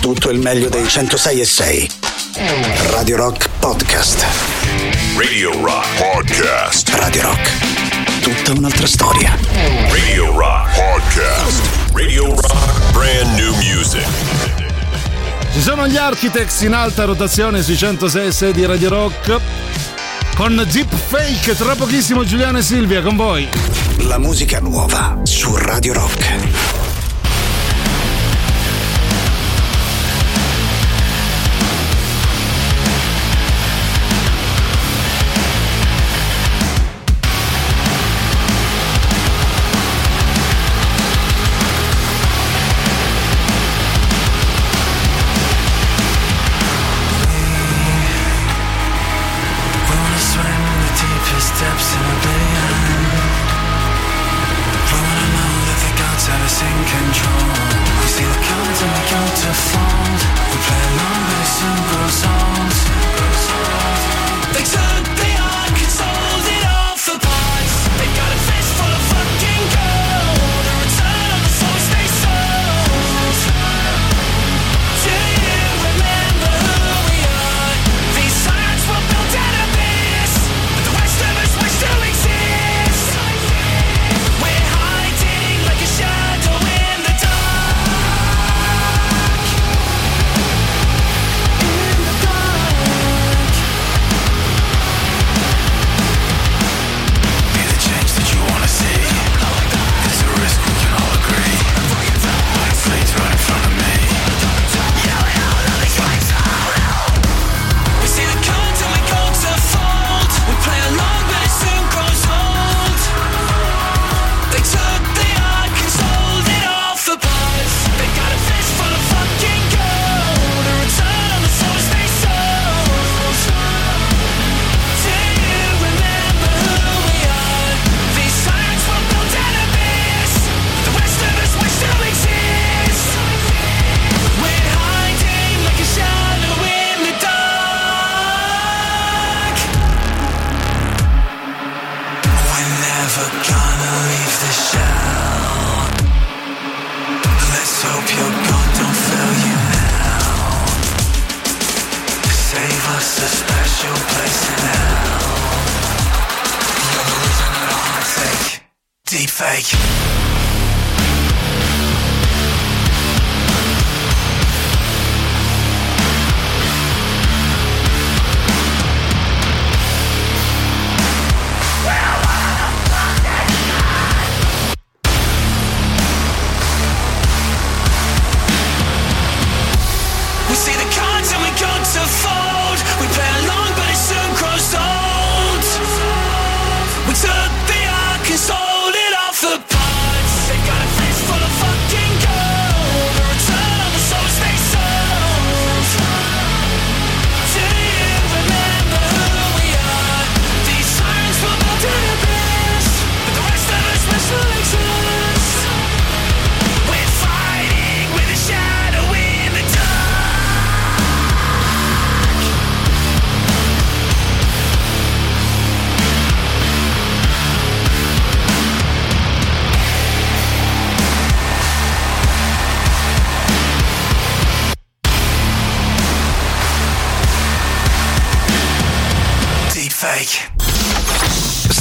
tutto il meglio dei 106 e 6. Radio Rock Podcast. Radio Rock Podcast. Radio Rock. Tutta un'altra storia. Radio Rock Podcast. Radio Rock Brand New Music. Ci sono gli Architects in alta rotazione sui 106 e 6 di Radio Rock. Con Deep Fake, tra pochissimo Giuliano e Silvia con voi. La musica nuova su Radio Rock.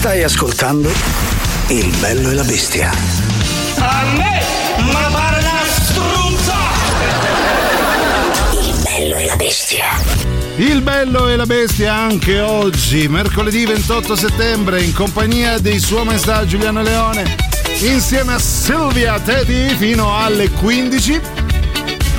Stai ascoltando Il bello e la bestia. A me, ma pare una struzza! Il bello e la bestia. Il bello e la bestia anche oggi, mercoledì 28 settembre, in compagnia dei suoi maestà Giuliano Leone, insieme a Silvia Teddy fino alle 15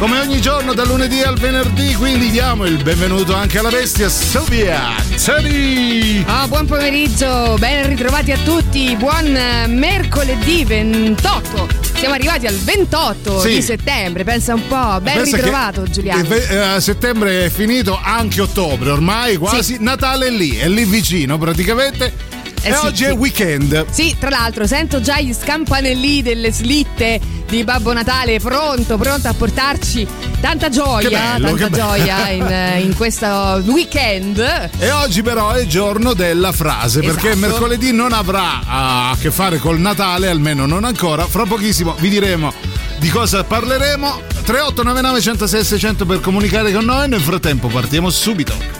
come ogni giorno dal lunedì al venerdì, quindi diamo il benvenuto anche alla bestia Silvia Teddy. Oh, buon pomeriggio, ben ritrovati a tutti, buon mercoledì 28. Siamo arrivati al 28 sì. di settembre, pensa un po', ben pensa ritrovato Giuliano. Eh, settembre è finito, anche ottobre ormai, quasi sì. Natale è lì, è lì vicino praticamente. Eh e sì, oggi è weekend. Sì, tra l'altro sento già gli scampanelli delle slitte di Babbo Natale pronto, pronto a portarci tanta gioia, bello, tanta gioia in, in, questo weekend. E oggi però è il giorno della frase, esatto. perché mercoledì non avrà a che fare col Natale, almeno non ancora. Fra pochissimo vi diremo di cosa parleremo. 3899 106 600 per comunicare con noi. Nel frattempo partiamo subito.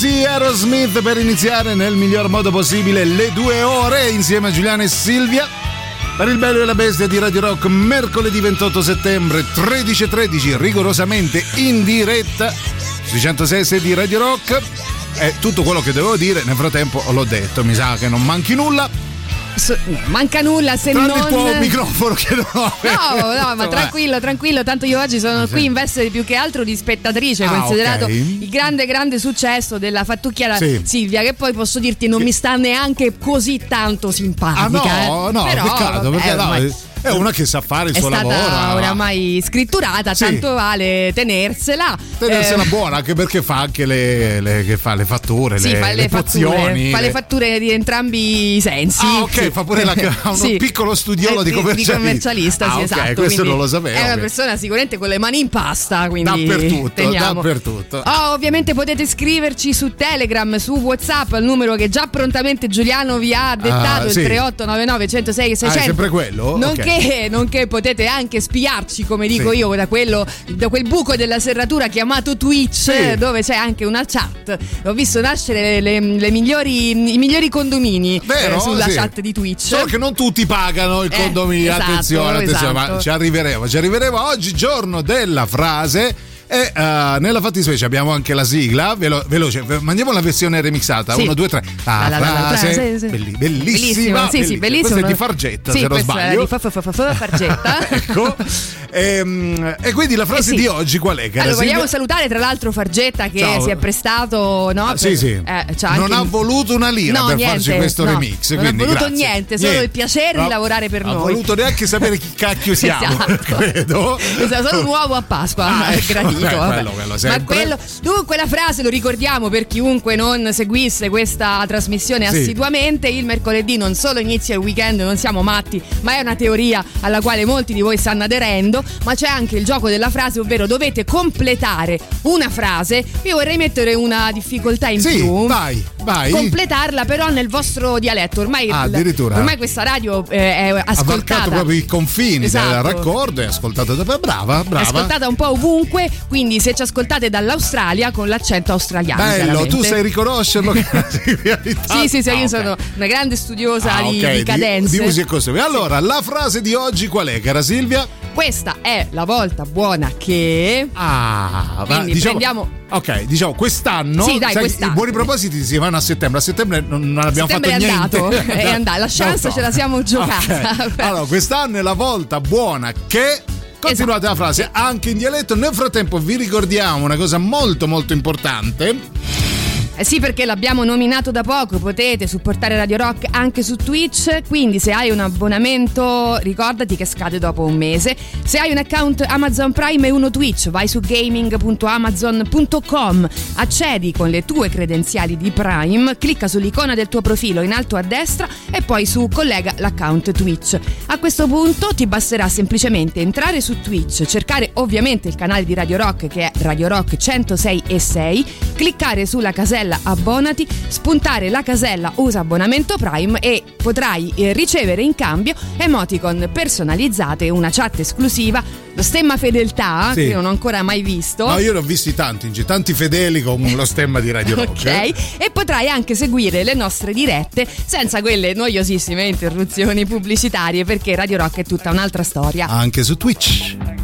Crazy Aerosmith per iniziare nel miglior modo possibile le due ore insieme a Giuliano e Silvia. Per il bello e la bestia di Radio Rock, mercoledì 28 settembre 13.13, rigorosamente in diretta sui 106 di Radio Rock. È tutto quello che dovevo dire, nel frattempo l'ho detto, mi sa che non manchi nulla. Manca nulla se Tranne non. il tuo microfono che non ho. No, no, ma tranquillo, tranquillo. Tanto io oggi sono qui in veste più che altro di spettatrice, Ah, considerato ok. il grande, grande successo della fattucchiera Sì. Silvia, che poi posso dirti non mi sta neanche così tanto Ah simpatica. no, eh. no, Però, peccato, perché eh, no, ormai- è una che sa fare il è suo stata lavoro. oramai scritturata, Sì. tanto vale tenersela. Tenersela Eh, buona anche perché fa anche le, le- che fa le fatture, Sì, le, fa le, fatture, fa le fatture di entrambi i sensi. Ah, ok, Sì. fa pure la- uno Sì. piccolo studiolo Eh, di commercialista. commercialista, Ah, sì, ok, esatto. questo non lo sapevo, È una persona sicuramente con le mani in pasta, quindi Dappertutto, teniamo. dappertutto. Oh, ovviamente potete scriverci su Telegram, su WhatsApp, al numero che già prontamente Giuliano vi ha dettato, Ah, il sì. 3899 106 600. Ah, è sempre quello? Nonché, nonché potete anche spiarci, come dico Sì. io, da, quello, da quel buco della serratura chiamato Twitch, Sì. dove c'è anche una chat. Ho visto nascere le, le migliori, i migliori condomini Vero? eh, sulla Sì. chat di Twitch. Solo che non tutti pagano il Eh, condominio. esatto, attenzione, attenzione, esatto. ma ci arriveremo. Ci arriveremo oggi, giorno della frase. E eh, nella fattispecie abbiamo anche la sigla, velo- veloce, ve- mandiamo la versione remixata. Sì. 1, 2, 3. La, La, la, la, la, frase, frase, sì. belli- Bellissimo, bellissima. sì, sì, bellissimo. Questa è di Fargetta, Sì, se non sbaglio. di fa- fa- fa- fa- fa- Fargetta. ecco. Ehm, e quindi la frase Eh sì. di oggi qual è? cara Allora, vogliamo salutare tra l'altro Fargetta che Ciao. si è prestato. No, Ah, sì, per- sì. eh, c'ha non ha voluto una lira No, per niente, farci questo no. remix. Non ha voluto grazie. niente, solo il piacere di No, lavorare per ha noi. voluto neanche sapere chi cacchio siamo, Esatto. credo. Esatto, solo un uovo a Pasqua Ah, ecco, beh, vabbè. quello, quello Ma quello, dunque, la frase lo ricordiamo per chiunque non seguisse questa trasmissione Sì. assiduamente. Il mercoledì non solo inizia il weekend, non siamo matti, ma è una teoria alla quale molti di voi stanno aderendo. Ma c'è anche il gioco della frase, ovvero dovete completare una frase. Io vorrei mettere una difficoltà in Sì, più. vai, vai. Completarla però nel vostro dialetto. Ormai, Ah, addirittura. ormai questa radio eh, è ha ascoltata. varcato proprio i confini Esatto. del raccordo e ascoltato da brava, brava. Ascoltata un po' ovunque, quindi se ci ascoltate dall'Australia con l'accento australiano. Bello, tu sai riconoscerlo Sì, sì, sì, Ah, io ok. sono una grande studiosa Ah, di, ok, di cadenze. di musica e cose. Allora, la frase di oggi qual è, cara Silvia? Questa è la volta buona che. Ah, va, Quindi diciamo, prendiamo- Ok, diciamo quest'anno. Sì, dai, sai, quest'anno. I buoni propositi si vanno a settembre. A settembre non, non abbiamo Settembre fatto è niente. andato, è andato. La chance so. ce la siamo giocata. Ok. Allora, quest'anno è la volta buona che. Continuate Esatto. la frase anche in dialetto. Nel frattempo vi ricordiamo una cosa molto molto importante. Eh sì, perché l'abbiamo nominato da poco, potete supportare Radio Rock anche su Twitch, quindi se hai un abbonamento ricordati che scade dopo un mese. Se hai un account Amazon Prime e uno Twitch, vai su gaming.amazon.com, accedi con le tue credenziali di Prime, clicca sull'icona del tuo profilo in alto a destra e poi su collega l'account Twitch. A questo punto ti basterà semplicemente entrare su Twitch, cercare ovviamente il canale di Radio Rock che è Radio Rock 106 e 6, cliccare sulla casella abbonati, spuntare la casella usa abbonamento Prime e potrai eh, ricevere in cambio emoticon personalizzate, una chat esclusiva, lo stemma fedeltà Sì. che non ho ancora mai visto. No, io ne ho visti tanti, tanti fedeli con lo stemma di Radio Rock. Ok, eh. e potrai anche seguire le nostre dirette senza quelle noiosissime interruzioni pubblicitarie perché Radio Rock è tutta un'altra storia. Anche su Twitch.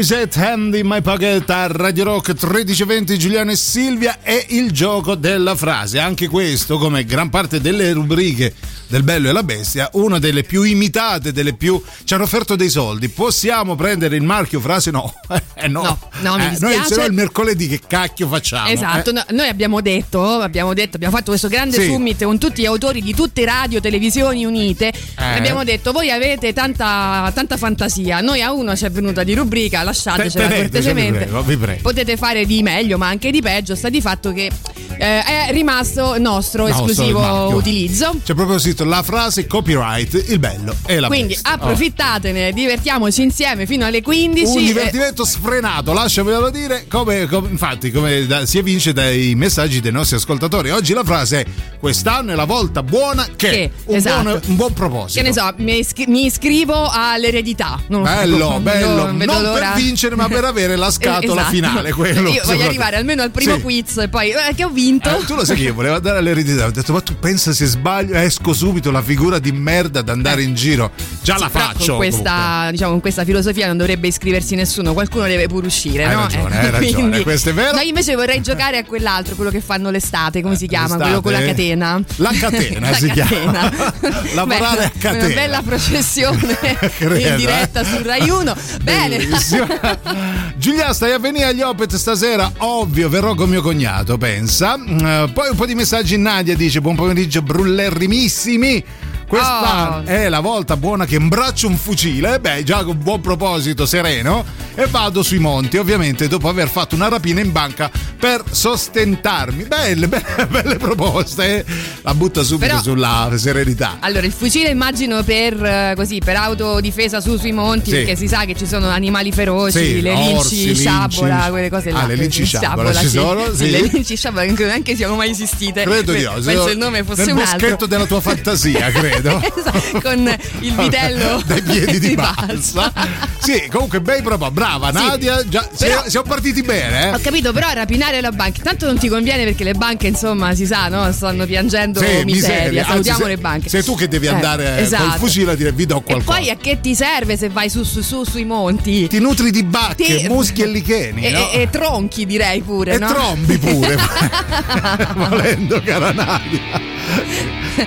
Morissette Hand in My Pocket a Radio Rock 1320 Giuliano e Silvia è il gioco della frase. Anche questo, come gran parte delle rubriche del Bello e la Bestia, una delle più imitate, delle più ci hanno offerto dei soldi. Possiamo prendere il marchio frase? No, eh, no. No, no, Eh, noi se no il mercoledì che cacchio facciamo? Esatto, Eh, no- noi abbiamo detto, abbiamo detto, abbiamo fatto questo grande Sì. summit con tutti gli autori di tutte radio, televisioni unite. Eh. Abbiamo detto, voi avete tanta, tanta fantasia. Noi a uno ci è venuta di rubrica, lasciatecela Tenetecela, cortesemente. vi prego, vi prego. Potete fare di meglio, ma anche di peggio. Sta di fatto che eh, è rimasto nostro No, sto il esclusivo utilizzo. C'è proprio scritto la frase copyright, il bello e la Quindi bestia. Oh. approfittatene, divertiamoci insieme fino alle 15. Un e- divertimento sfrenato, lasciamelo dire, come, come- infatti come da- si evince dai messaggi dei nostri ascoltatori. Oggi la frase è quest'anno è la volta buona che, Che, un, esatto. buon, un buon proposito. Che ne so, mi, iscri- mi iscrivo all'eredità. Non lo so, Bello, non- bello, non per vincere ma per avere la scatola Esatto. finale. Quello, Io voglio arrivare almeno al primo Sì. quiz e poi eh, che ho vinto. Eh, tu lo sai che io volevo andare all'eredità, ho detto ma tu pensa se sbaglio esco subito la figura di merda ad andare in giro. Già la Sì, però faccio. Con questa, diciamo, con questa filosofia non dovrebbe iscriversi nessuno, qualcuno deve pure uscire, Hai no? ragione, Ecco, hai ragione, quindi- questo è vero. No, io invece vorrei giocare a quell'altro, quello che fanno l'estate, come si chiama? L'estate? Quello con la catena. La catena La si catena. chiama. Lavorare Beh, a catena. Una bella processione in diretta eh. su Rai 1. Bene. Giulia, stai a venire agli Opet stasera? Ovvio, verrò con mio cognato, pensa. Mm, Poi un po' di messaggi. Nadia dice: Buon pomeriggio, brullerrimissimi. me. Questa Oh. è la volta buona che imbraccio un fucile. Beh, già con buon proposito, sereno. E vado sui monti, ovviamente, dopo aver fatto una rapina in banca per sostentarmi. Belle, belle, belle proposte. eh. La butta subito Però- sulla serenità. Allora, il fucile immagino per eh, così, per autodifesa su sui monti, Sì. perché si sa che ci sono animali feroci, Sì, le orsi, linci, sciabola, quelle cose là. Ah, le linci sciabola ci sono? Sì, le linci sciabola che neanche siano mai esistite. Credo di no. Penso il nome fosse un altro. boschetto della tua fantasia, credo. Esatto, con il vitello dai piedi di di balsa. Sì, comunque bei proprio, brava Nadia, già, Però- siamo, partiti bene, eh? Ho capito, però rapinare la banca tanto non ti conviene perché le banche, insomma, si sa, no? Stanno piangendo Sì, miseria. Salutiamo le banche. Sei tu che devi Eh, andare eh, col esatto. fucile a dire vi do E qualcosa. poi a che ti serve se vai su, su, su sui monti? Ti nutri di bacche, Ti- muschi e licheni, E, no? e- e tronchi direi pure, E no? trombi pure, volendo cara Nadia.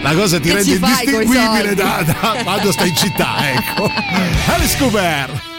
La cosa ti Che rende indistinguibile soldi? da, da quando stai in città, ecco. Alice Cooper.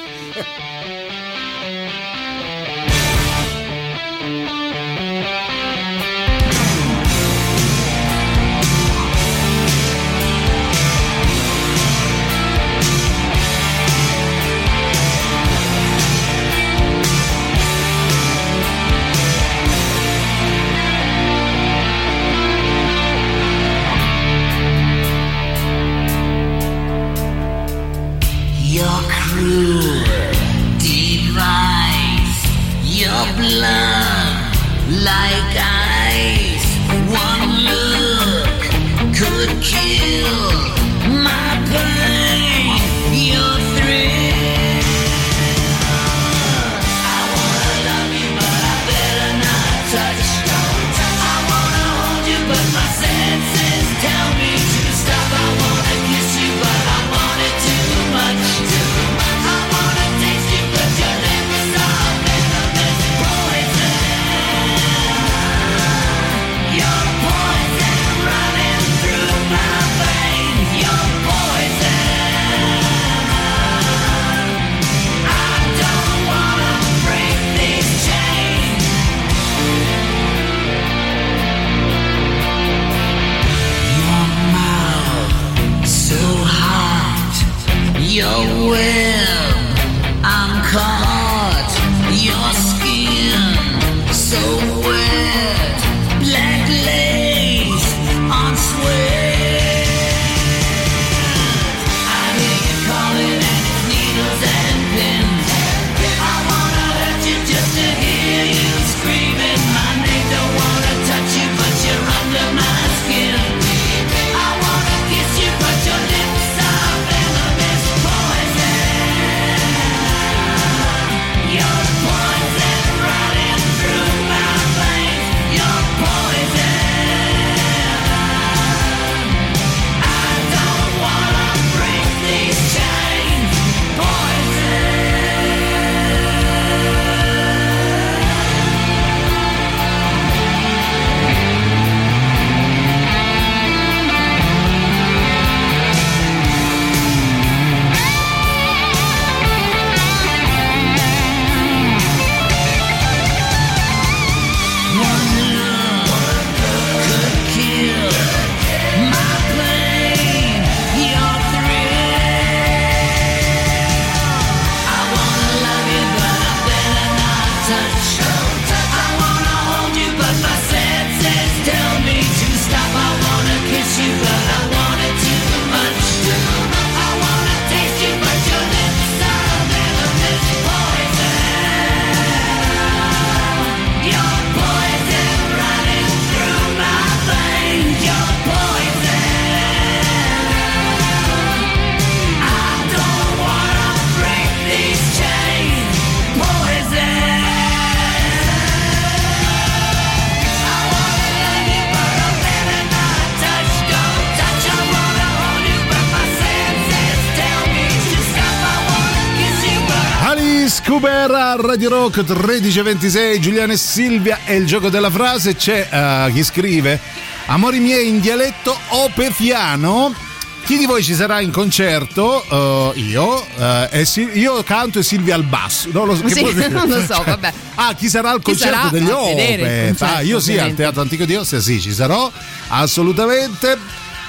Rock 1326, Giuliano e Silvia è il gioco della frase, c'è uh, chi scrive Amori miei in dialetto opefiano chi di voi ci sarà in concerto? Uh, io, uh, e Sil- io canto e Silvia al basso. Non lo, sì, non lo so, vabbè. Ah, chi sarà al concerto sarà degli Ope? Ah, io sì, al Teatro Antico di Ostia, sì, ci sarò, assolutamente.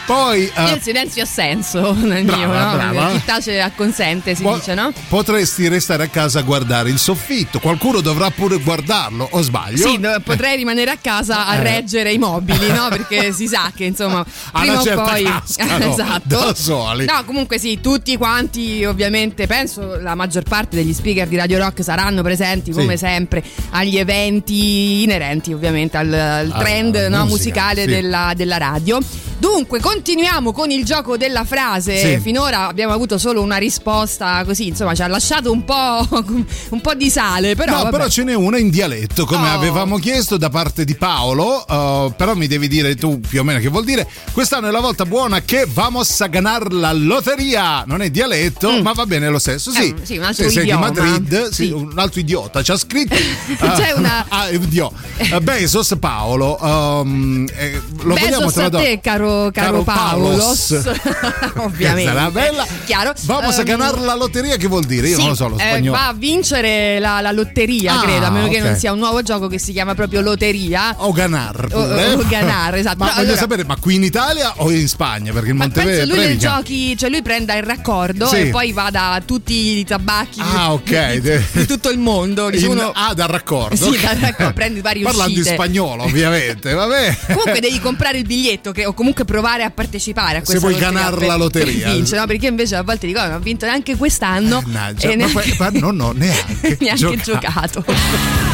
Poi, uh, il silenzio ha senso nel brava, mio, no? Brava. Chi tace acconsente, si po- dice, no? Potresti restare a casa a guardare il soffitto, qualcuno dovrà pure guardarlo, o sbaglio? Sì, potrei rimanere a casa a eh. reggere i mobili, no? Perché si sa che insomma, prima o poi cascano, esatto. Soli. No, comunque sì, tutti quanti, ovviamente, penso la maggior parte degli speaker di Radio Rock saranno presenti come sì. sempre agli eventi inerenti, ovviamente al, al trend ah, no, musica, musicale sì. della, della radio. Dunque, continuiamo con il gioco della frase. Sì. Finora abbiamo avuto solo una risposta così, insomma, ci ha lasciato un po', un po di sale. Però, no, però ce n'è una in dialetto, come oh. avevamo chiesto da parte di Paolo. Uh, però mi devi dire tu più o meno che vuol dire. Quest'anno è la volta buona che vamos a ganar la lotteria. Non è dialetto, mm. ma va bene lo stesso. Sì, eh, sì un altro sì, idioma. Sei di Madrid, sì. un altro idiota ci ha scritto. C'è una. ah, Dio. Uh, Bezos Paolo. Um, eh, lo Bezos vogliamo tradurre? te, caro caro, caro, Paulos. Ovviamente. Sarà bella. Chiaro. Vamos um, a ehm, ganar la lotteria, che vuol dire? Io sì, non lo so lo eh, spagnolo. Eh, va a vincere la, la lotteria, ah, credo, a meno okay. che non sia un nuovo gioco che si chiama proprio Lotteria. O ganar. O, o ganar, esatto. ma Però, voglio allora, sapere, ma qui in Italia o in Spagna? Perché il Montevideo lui nei giochi, cioè lui prenda il raccordo sì. e poi va da tutti i tabacchi ah, okay. di, di, tutto il mondo. In, uno, ah, dal raccordo. Sì, dal raccordo, prendi vari Parlando uscite. in spagnolo, ovviamente. Vabbè. Comunque devi comprare il biglietto che, o comunque provare a partecipare a questa Se vuoi ganare la lotteria. Vince, no? Perché invece a volte dico, non ho vinto neanche quest'anno. Mannaggia, e neanche, ma non ho neanche, neanche giocato. giocato.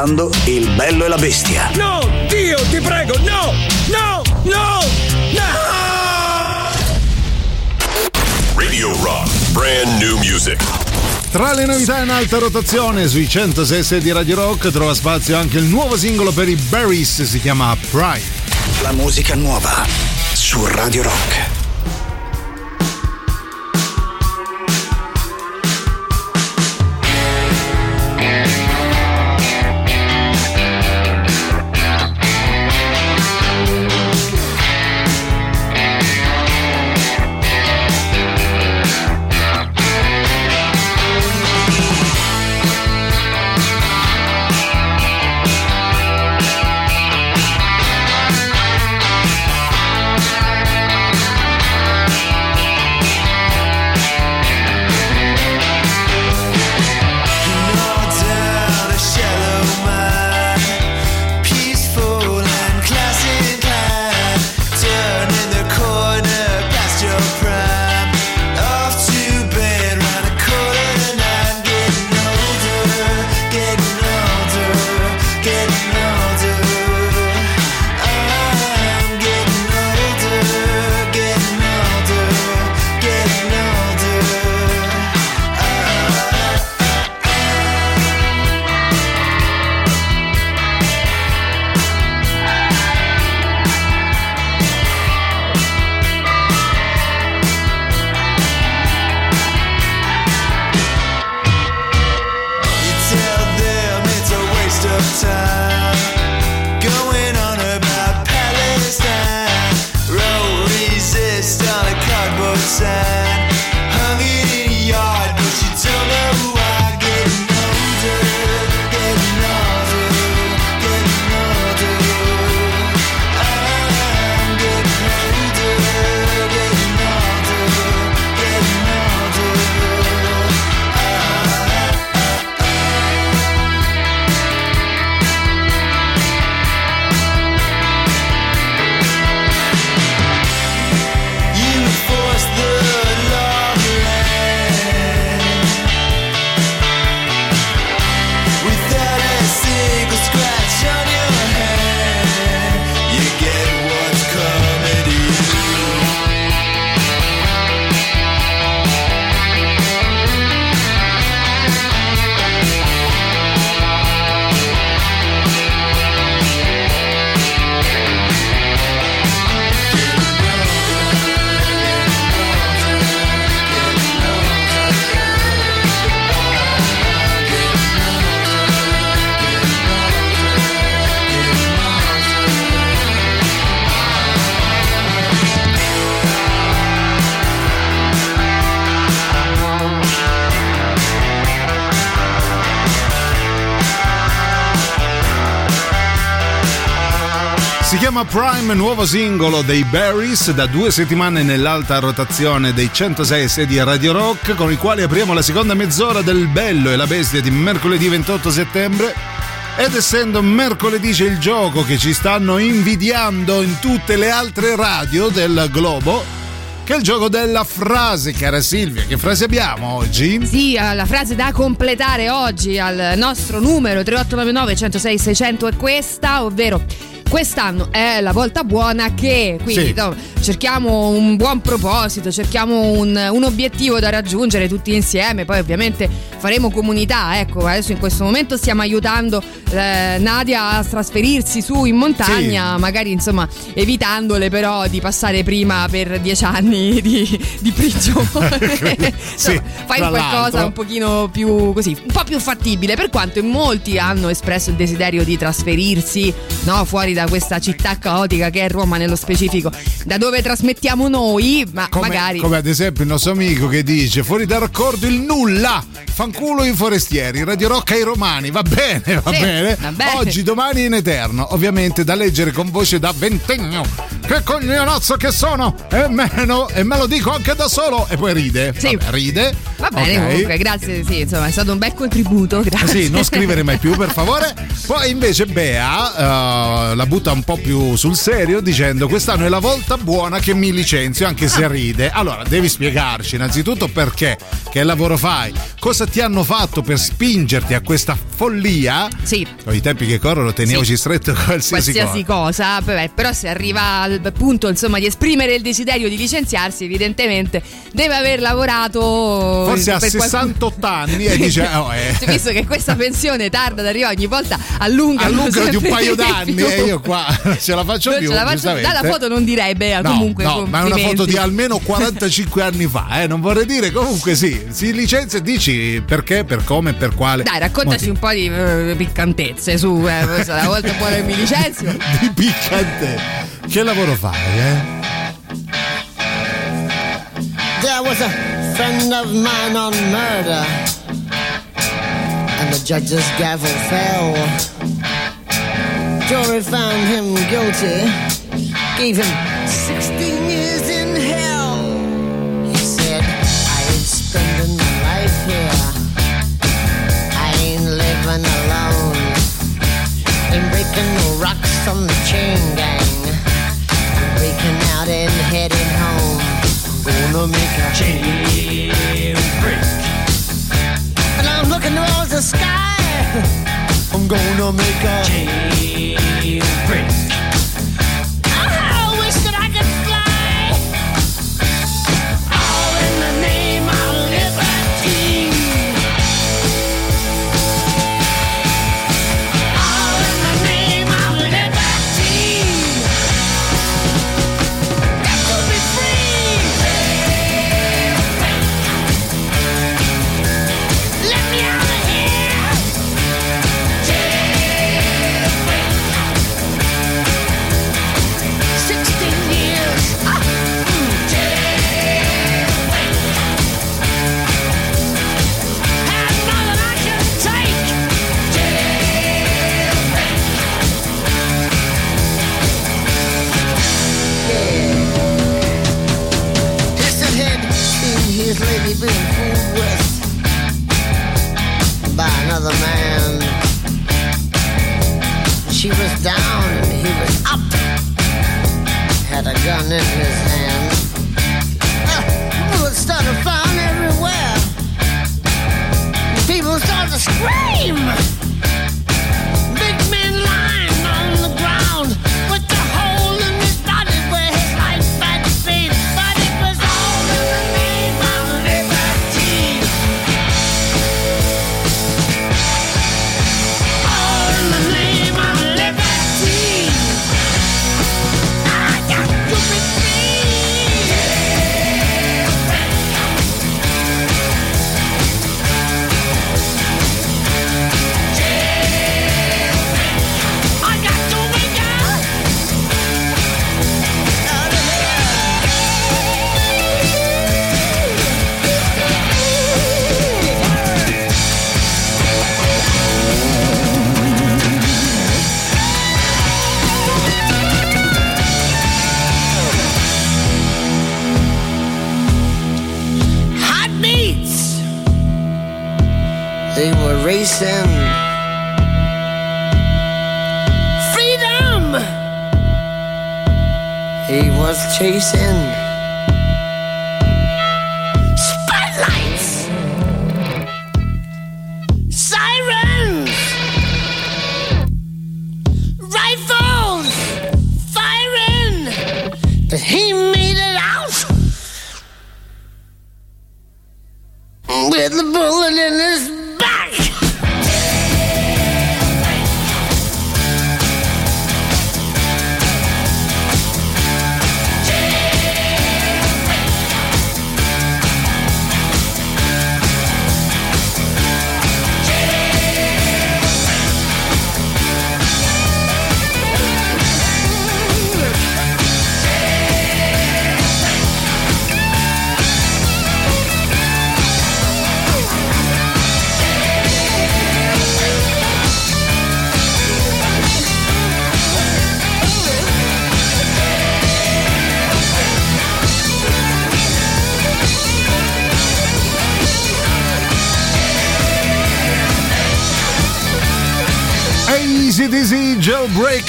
Ascoltando Il bello e la bestia. No, Dio, ti prego, no! No! No! No! Radio Rock, brand new music. Tra le novità in alta rotazione sui 106 di Radio Rock trova spazio anche il nuovo singolo per i Berries, si chiama Pride. La musica nuova su Radio Rock. Chiama Prime, nuovo singolo dei Berries, da due settimane nell'alta rotazione dei 106 sedi a Radio Rock, con i quali apriamo la seconda mezz'ora del Bello e la Bestia di mercoledì 28 settembre. Ed essendo mercoledì c'è il gioco che ci stanno invidiando in tutte le altre radio del globo, che è il gioco della frase, cara Silvia. Che frase abbiamo oggi? Sì, eh, la frase da completare oggi al nostro numero 3899 106 600 è questa, ovvero quest'anno è la volta buona che quindi Sì. no, cerchiamo un buon proposito, cerchiamo un, un obiettivo da raggiungere tutti insieme, poi ovviamente faremo comunità, ecco, adesso in questo momento stiamo aiutando eh, Nadia a trasferirsi su in montagna, magari insomma evitandole però di passare prima per dieci anni di, di prigione. Sì, Insomma, fai qualcosa l'altro. un pochino più così, un po' più fattibile, per quanto in molti hanno espresso il desiderio di trasferirsi no, fuori da questa città caotica che è Roma nello specifico, da dove trasmettiamo noi, ma Come, magari come ad esempio il nostro amico che dice fuori dal raccordo il nulla fanculo i forestieri Radio Rocca ai romani va bene va Sì, bene va bene. oggi domani in eterno ovviamente da leggere con voce da ventennio che coglionazzo che sono e meno e me lo dico anche da solo e poi ride Sì. Vabbè, ride Va bene, Ok. comunque, grazie. Sì, insomma, è stato un bel contributo. Grazie. Sì, non scrivere mai più, per favore. Poi invece Bea eh, la butta un po' più sul serio dicendo quest'anno è la volta buona che mi licenzio, anche se ride. Allora, devi spiegarci innanzitutto perché, che lavoro fai, cosa ti hanno fatto per spingerti a questa follia. Sì. Con i tempi che corrono teniamoci Sì. stretto qualsiasi, Qualsiasi cosa. cosa, vabbè, però se arriva al punto insomma di esprimere il desiderio di licenziarsi, evidentemente deve aver lavorato Forse a per qualcuno- 68 anni e dice oh, eh. Visto che questa pensione tarda ad arrivare ogni volta allunga allungano di un paio d'anni e io qua ce la faccio Non più ce la faccio- giustamente. dalla foto non direi Bea No, comunque no, ma è una foto di almeno 45 anni fa, eh, non vorrei dire, comunque sì, si licenzia e dici perché, per come, per quale. dai raccontaci motivo. un po' di eh, piccantezze su eh, la volta buona che mi licenzio Di piccante. Che lavoro fai, eh? There was a friend of mine on murder, and the judge's gavel fell. Jury found him guilty, gave him 16 years in hell. He said, I ain't spending my life here. I ain't living alone. Ain't breaking no rocks on the chain gang. I'm breaking out and heading home. I'm gonna make a jailbreak. And I'm looking towards the sky. I'm gonna make a jailbreak. She was down and he was up. Had a gun in his hand. Uh, bullets started flying everywhere. People started to scream. Racing. Freedom! He was chasing.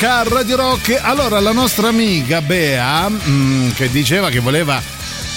Jailbreak a Radio Rock. Allora, la nostra amica Bea, mm, che diceva che voleva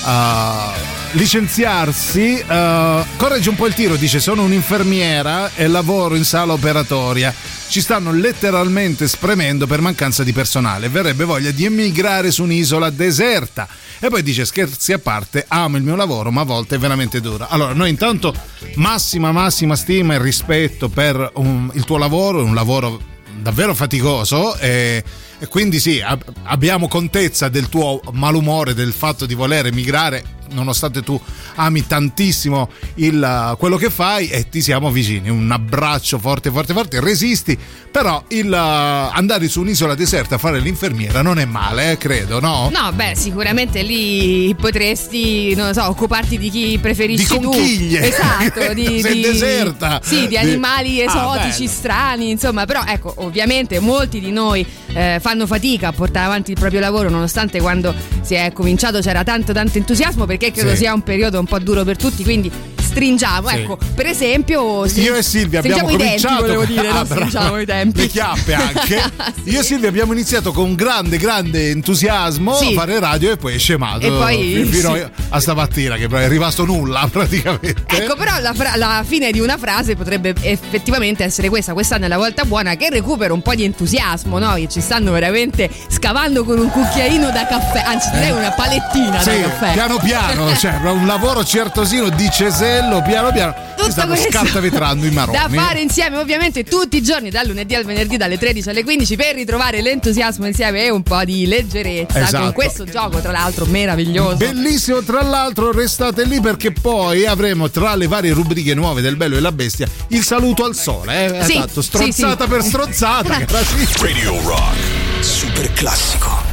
uh, licenziarsi, uh, corregge un po' il tiro, dice sono un'infermiera e lavoro in sala operatoria. Ci stanno letteralmente spremendo per mancanza di personale. Verrebbe voglia di emigrare su un'isola deserta. E poi dice: Scherzi a parte, amo il mio lavoro, ma a volte è veramente duro. Allora, noi intanto massima, massima stima e rispetto per un- il tuo lavoro, un lavoro davvero faticoso. E, e quindi sì, ab- abbiamo contezza del tuo malumore, del fatto di voler emigrare, nonostante tu ami tantissimo il, quello che fai e ti siamo vicini. Un abbraccio forte, forte, forte. Resisti, però il, uh, andare su un'isola deserta a fare l'infermiera non è male, eh, credo, no? No, beh, sicuramente lì potresti, non lo so, occuparti di chi preferisci Di tu. conchiglie. Esatto, di, di- deserta. Sì, di Di- animali Ah, esotici, bello. strani, insomma, però ecco, ovviamente molti di noi eh, fanno fatica a portare avanti il proprio lavoro, nonostante quando si è cominciato c'era tanto tanto entusiasmo, perché credo Sì. sia un periodo un po' duro per tutti, quindi stringiamo, Sì. ecco, per esempio string- Io e Silvia abbiamo cominciato tempi, volevo dire, Ah, stringiamo i tempi. Le chiappe anche. Sì. Io e Silvia abbiamo iniziato con grande, grande entusiasmo Sì. a fare radio e poi è scemato E poi- fi- fino a stamattina che è rimasto nulla praticamente. Ecco, però la, fra- la fine di una frase potrebbe effettivamente essere questa. Quest'anno è la volta buona che recupero un po' di entusiasmo, no? Che ci stanno veramente scavando con un cucchiaino da caffè, anzi direi una palettina Sì, da caffè. piano piano, cioè un lavoro certosino di cesello, piano piano. questo scartavetrando i maroni. Da fare insieme, ovviamente, tutti i giorni, dal lunedì al venerdì, dalle 13 alle 15, per ritrovare l'entusiasmo insieme e un po' di leggerezza Esatto. con questo gioco, tra l'altro, meraviglioso. Bellissimo, tra l'altro restate lì perché poi avremo tra le varie rubriche nuove del Bello e la Bestia il saluto al sole, eh? Sì, esatto, sì, strozzata sì. per strozzata. Radio Rock. Super classico.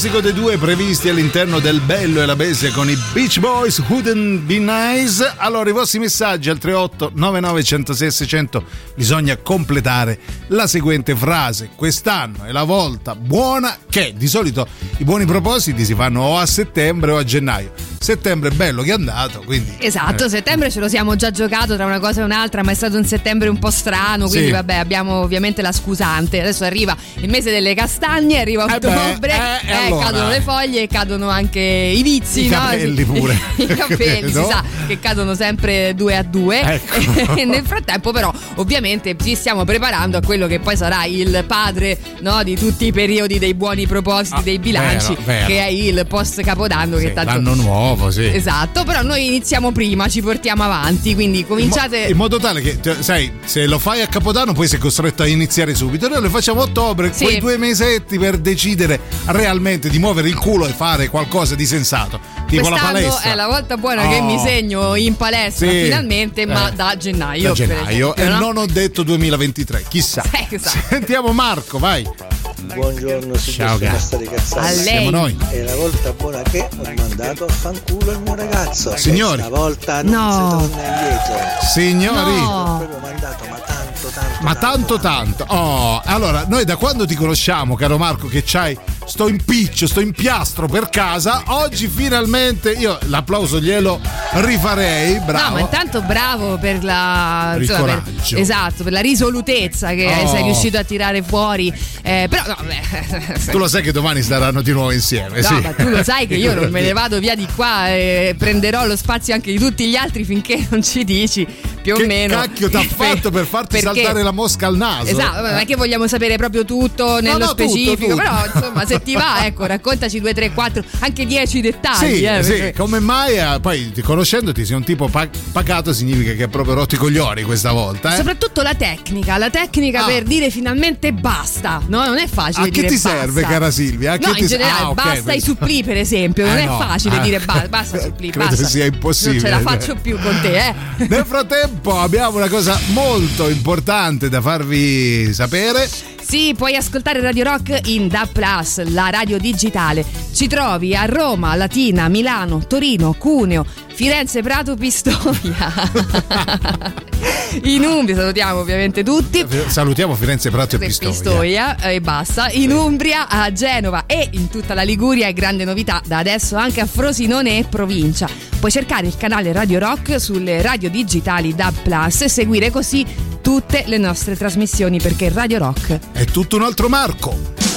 Classico dei due previsti all'interno del Bello e la Bestia con i Beach Boys Wouldn't Be Nice. Allora, i vostri messaggi al 38 99 106 600 bisogna completare la seguente frase. Quest'anno è la volta buona che di solito i buoni propositi si fanno o a settembre o a gennaio. Settembre è bello che è andato, quindi Esatto, eh, settembre ce lo siamo già giocato tra una cosa e un'altra, ma è stato un settembre un po' strano, quindi Sì. vabbè, abbiamo ovviamente la scusante. Adesso arriva il mese delle castagne, arriva Eh beh, ottobre, eh, e eh, allora? cadono le foglie e cadono anche i vizi, I no? capelli pure, I capelli, si sa che cadono sempre due a due. Ecco. E nel frattempo, però, ovviamente ci stiamo preparando a quello che poi sarà il padre no, di tutti i periodi dei buoni propositi, Ah, dei bilanci, vero, vero. che è il post capodanno che sì, tanto l'anno nuovo, sì. Esatto, però noi iniziamo prima, ci portiamo avanti, quindi cominciate. In modo tale che, cioè, sai, se lo fai a Capodanno poi sei costretto a iniziare subito. Noi lo facciamo a ottobre, Sì. quei due mesetti per decidere realmente di muovere il culo e fare qualcosa di sensato. Tipo la palestra. è la volta buona che Oh. mi segno in palestra Sì. finalmente, ma Eh. da gennaio. Da per gennaio esempio, e no? non ho detto 2023, chissà. Eh, esatto. Sentiamo Marco, vai. Buongiorno, si Ciao, cazzate. A lei. Siamo noi. È la volta buona che ho mandato a fanculo il mio ragazzo. Signori. Stavolta non No. si torna indietro. Signori. No. Ho proprio mandato, ma tanto, tanto. Ma tanto tanto. Oh, allora, noi da quando ti conosciamo, caro Marco, che c'hai sto impiccio, sto impiastro per casa, oggi finalmente io l'applauso glielo rifarei, bravo. No, ma intanto bravo per la insomma, per- coraggio. esatto, per la risolutezza che Oh. sei riuscito a tirare fuori. Eh, però no, beh, Tu lo sai che domani staranno di nuovo insieme, No, sì. ma tu lo sai che io non me ne vado via di qua e prenderò lo spazio anche di tutti gli altri finché non ci dici più Che o meno. cacchio t'ha fatto per farti Perché- saltare la mosca al naso? Esatto, vabbè, ma che vogliamo sapere proprio tutto nello no, tutto, specifico, tutto. però insomma se ti va, ecco, raccontaci due, tre, quattro, anche dieci dettagli. Sì, eh, sì, perché- come mai eh, poi ti- conoscendoti sei un tipo pa- pacato significa che hai proprio rotto i coglioni questa volta, eh? Soprattutto la tecnica, la tecnica Ah. per dire finalmente basta, no? Non è facile A che ti basta. serve, cara Silvia? A che no, ti in se- generale, Ah, ok, basta i perché- suppli, per esempio. Non Eh, è no. facile dire ba- basta suppli, Credo basta. sia impossibile. Non ce la faccio più con te, eh. Nel frattempo abbiamo una cosa molto importante da farvi sapere. Sì, puoi ascoltare Radio Rock in DAB Plus, la radio digitale. Ci trovi a Roma, Latina, Milano, Torino, Cuneo, Firenze, Prato, Pistoia. in Umbria, salutiamo ovviamente tutti. Salutiamo Firenze, Prato e Pistoia. Pistoia e basta. In Umbria, a Genova e in tutta la Liguria è grande novità da adesso anche a Frosinone e provincia. Puoi cercare il canale Radio Rock sulle radio digitali DAB Plus e seguire così tutte le nostre trasmissioni perché Radio Rock È tutto un altro Marco.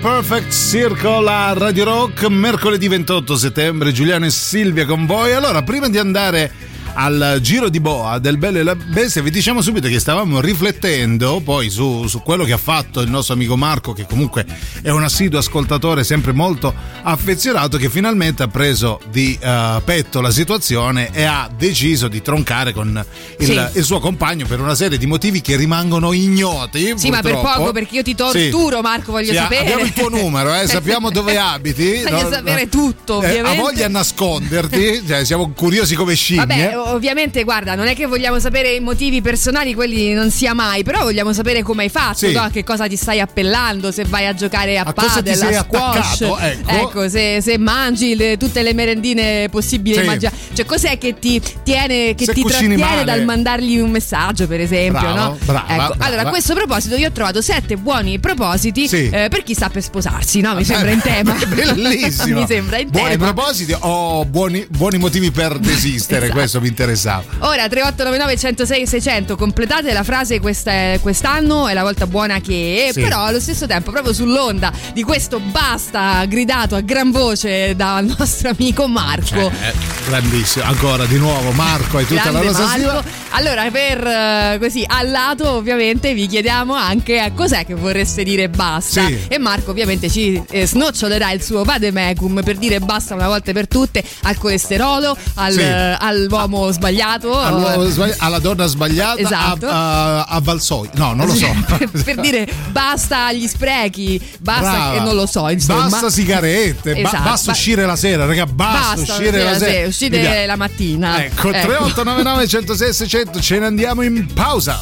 Perfect Circle a Radio Rock mercoledì 28 settembre Giuliano e Silvia con voi. Allora prima di andare al giro di boa del Bello e la Bestia vi diciamo subito che stavamo riflettendo poi su, su quello che ha fatto il nostro amico Marco che comunque è un assiduo ascoltatore sempre molto affezionato che finalmente ha preso di eh, petto la situazione e ha deciso di troncare con il, Sì. il suo compagno per una serie di motivi che rimangono ignoti Sì, ma per purtroppo. poco perché io ti torturo, Sì. Marco, voglio Sì, sapere. Abbiamo il tuo numero, eh, sappiamo dove abiti. Voglio No, sapere tutto, Eh, ovviamente. ha voglia nasconderti, cioè, siamo curiosi come scimmie. Vabbè, ovviamente, guarda, non è che vogliamo sapere i motivi personali, quelli non sia mai, però vogliamo sapere come hai fatto, Sì. no? a che cosa ti stai appellando, se vai a giocare a, A padel, a squash, attaccato, ecco. se, se mangi le- tutte le merendine possibili Sì. e mangia- Cioè, cos'è che ti tiene, che Se ti trattiene male. dal mandargli un messaggio, per esempio, Bravo, no? brava, ecco, brava. allora, a questo proposito, io ho trovato sette buoni propositi Sì. eh, per chi sta per sposarsi, no? Mi sembra in tema. Bellissimo. mi sembra in Buoni tema. propositi o buoni, buoni motivi per desistere? Esatto. Questo mi interessava. Ora 3899 106 600 completate la frase questa- quest'anno è la volta buona che Sì. però allo stesso tempo proprio sull'onda di questo basta gridato a gran voce dal nostro amico Marco Eh, grandissimo. Ancora di nuovo, Marco e tutta Grande la rosa Marco. Allora, per eh, così al lato, ovviamente, vi chiediamo anche a cos'è che vorreste dire basta. Sì. E Marco, ovviamente, ci eh, snocciolerà il suo vademecum per dire basta una volta per tutte al colesterolo, al, Sì. eh, all'uomo sbagliato. All'uomo eh, sbagli- alla donna sbagliata Esatto. a, a, a Valsoi. No, non lo so. per, per dire basta agli sprechi, basta Brava. e non lo so, insomma. Basta sigarette, ba- Esatto. basta Ba- uscire la sera, raga, basta, Basta uscire la sera. uscite Mi piace. la mattina. Ecco, 3899 106 600, ce ne andiamo in pausa.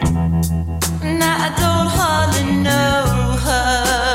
Now I don't hardly know her,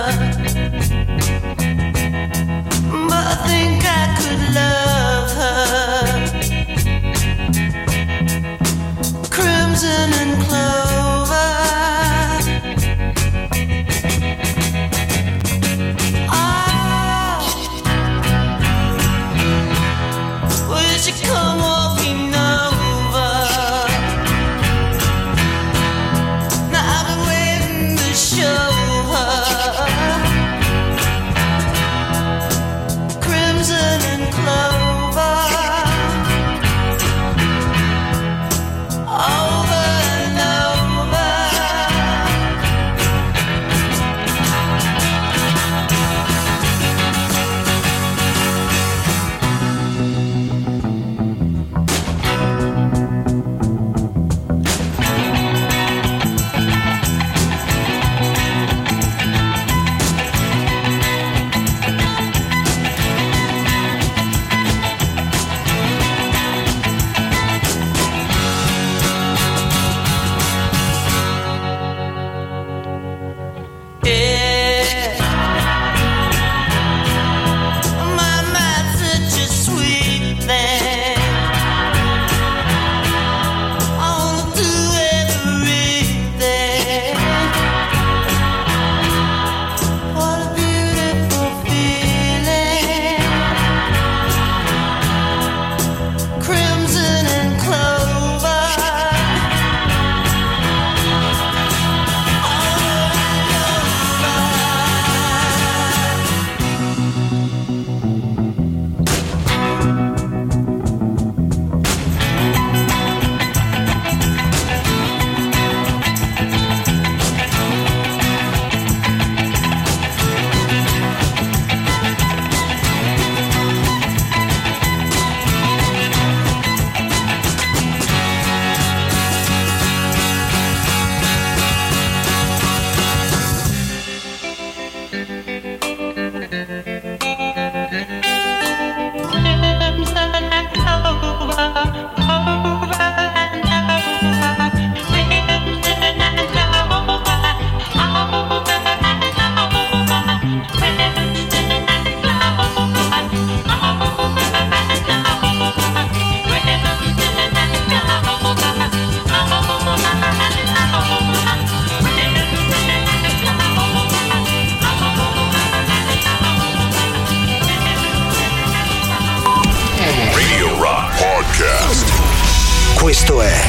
è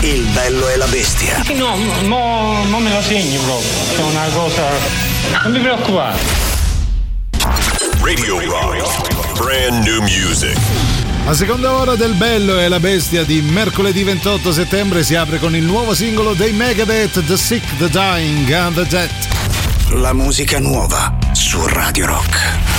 Il bello e la bestia. No, mo, mo me lo segni proprio. È una cosa. Non mi preoccupare. Radio Rock. Brand new music. La seconda ora del Bello e la Bestia di mercoledì 28 settembre si apre con il nuovo singolo dei Megadeth The Sick, The Dying and The Dead. La musica nuova su Radio Rock.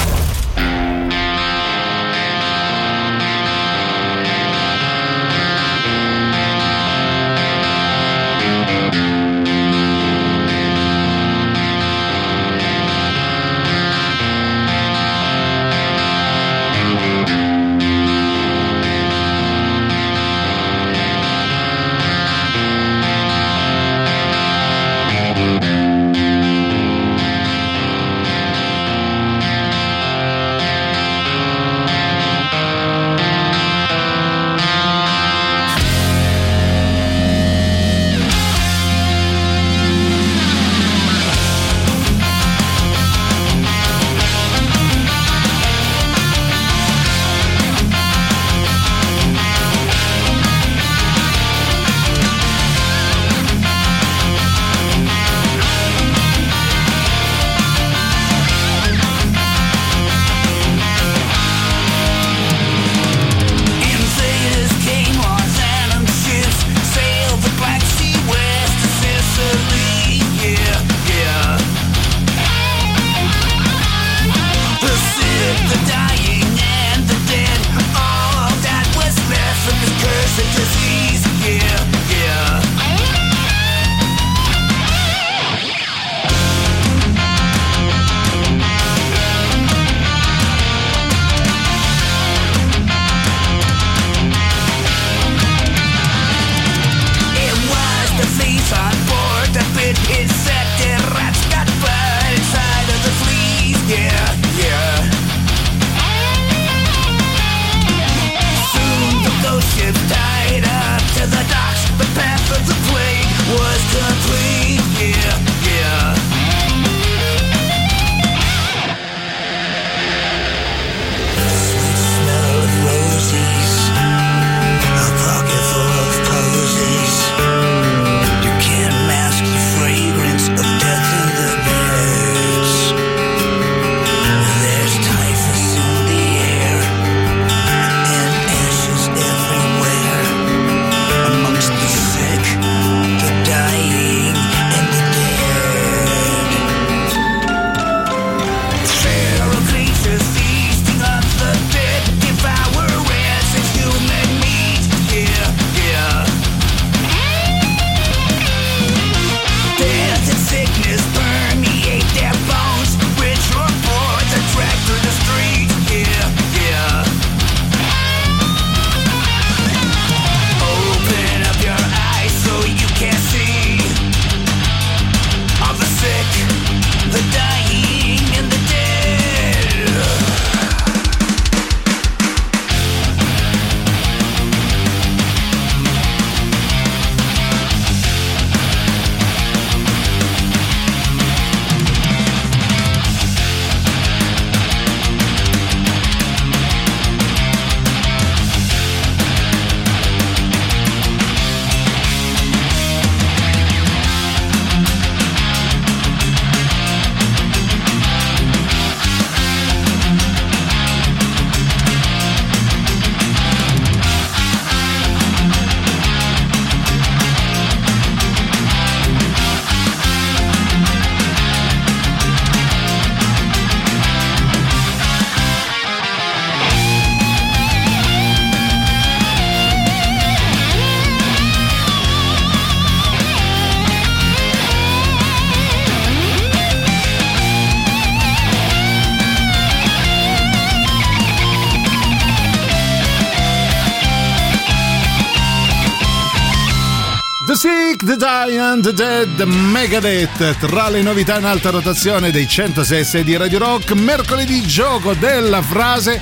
The Dead, Megadeth. Tra le novità in alta rotazione dei 106 di Radio Rock, mercoledì gioco della frase.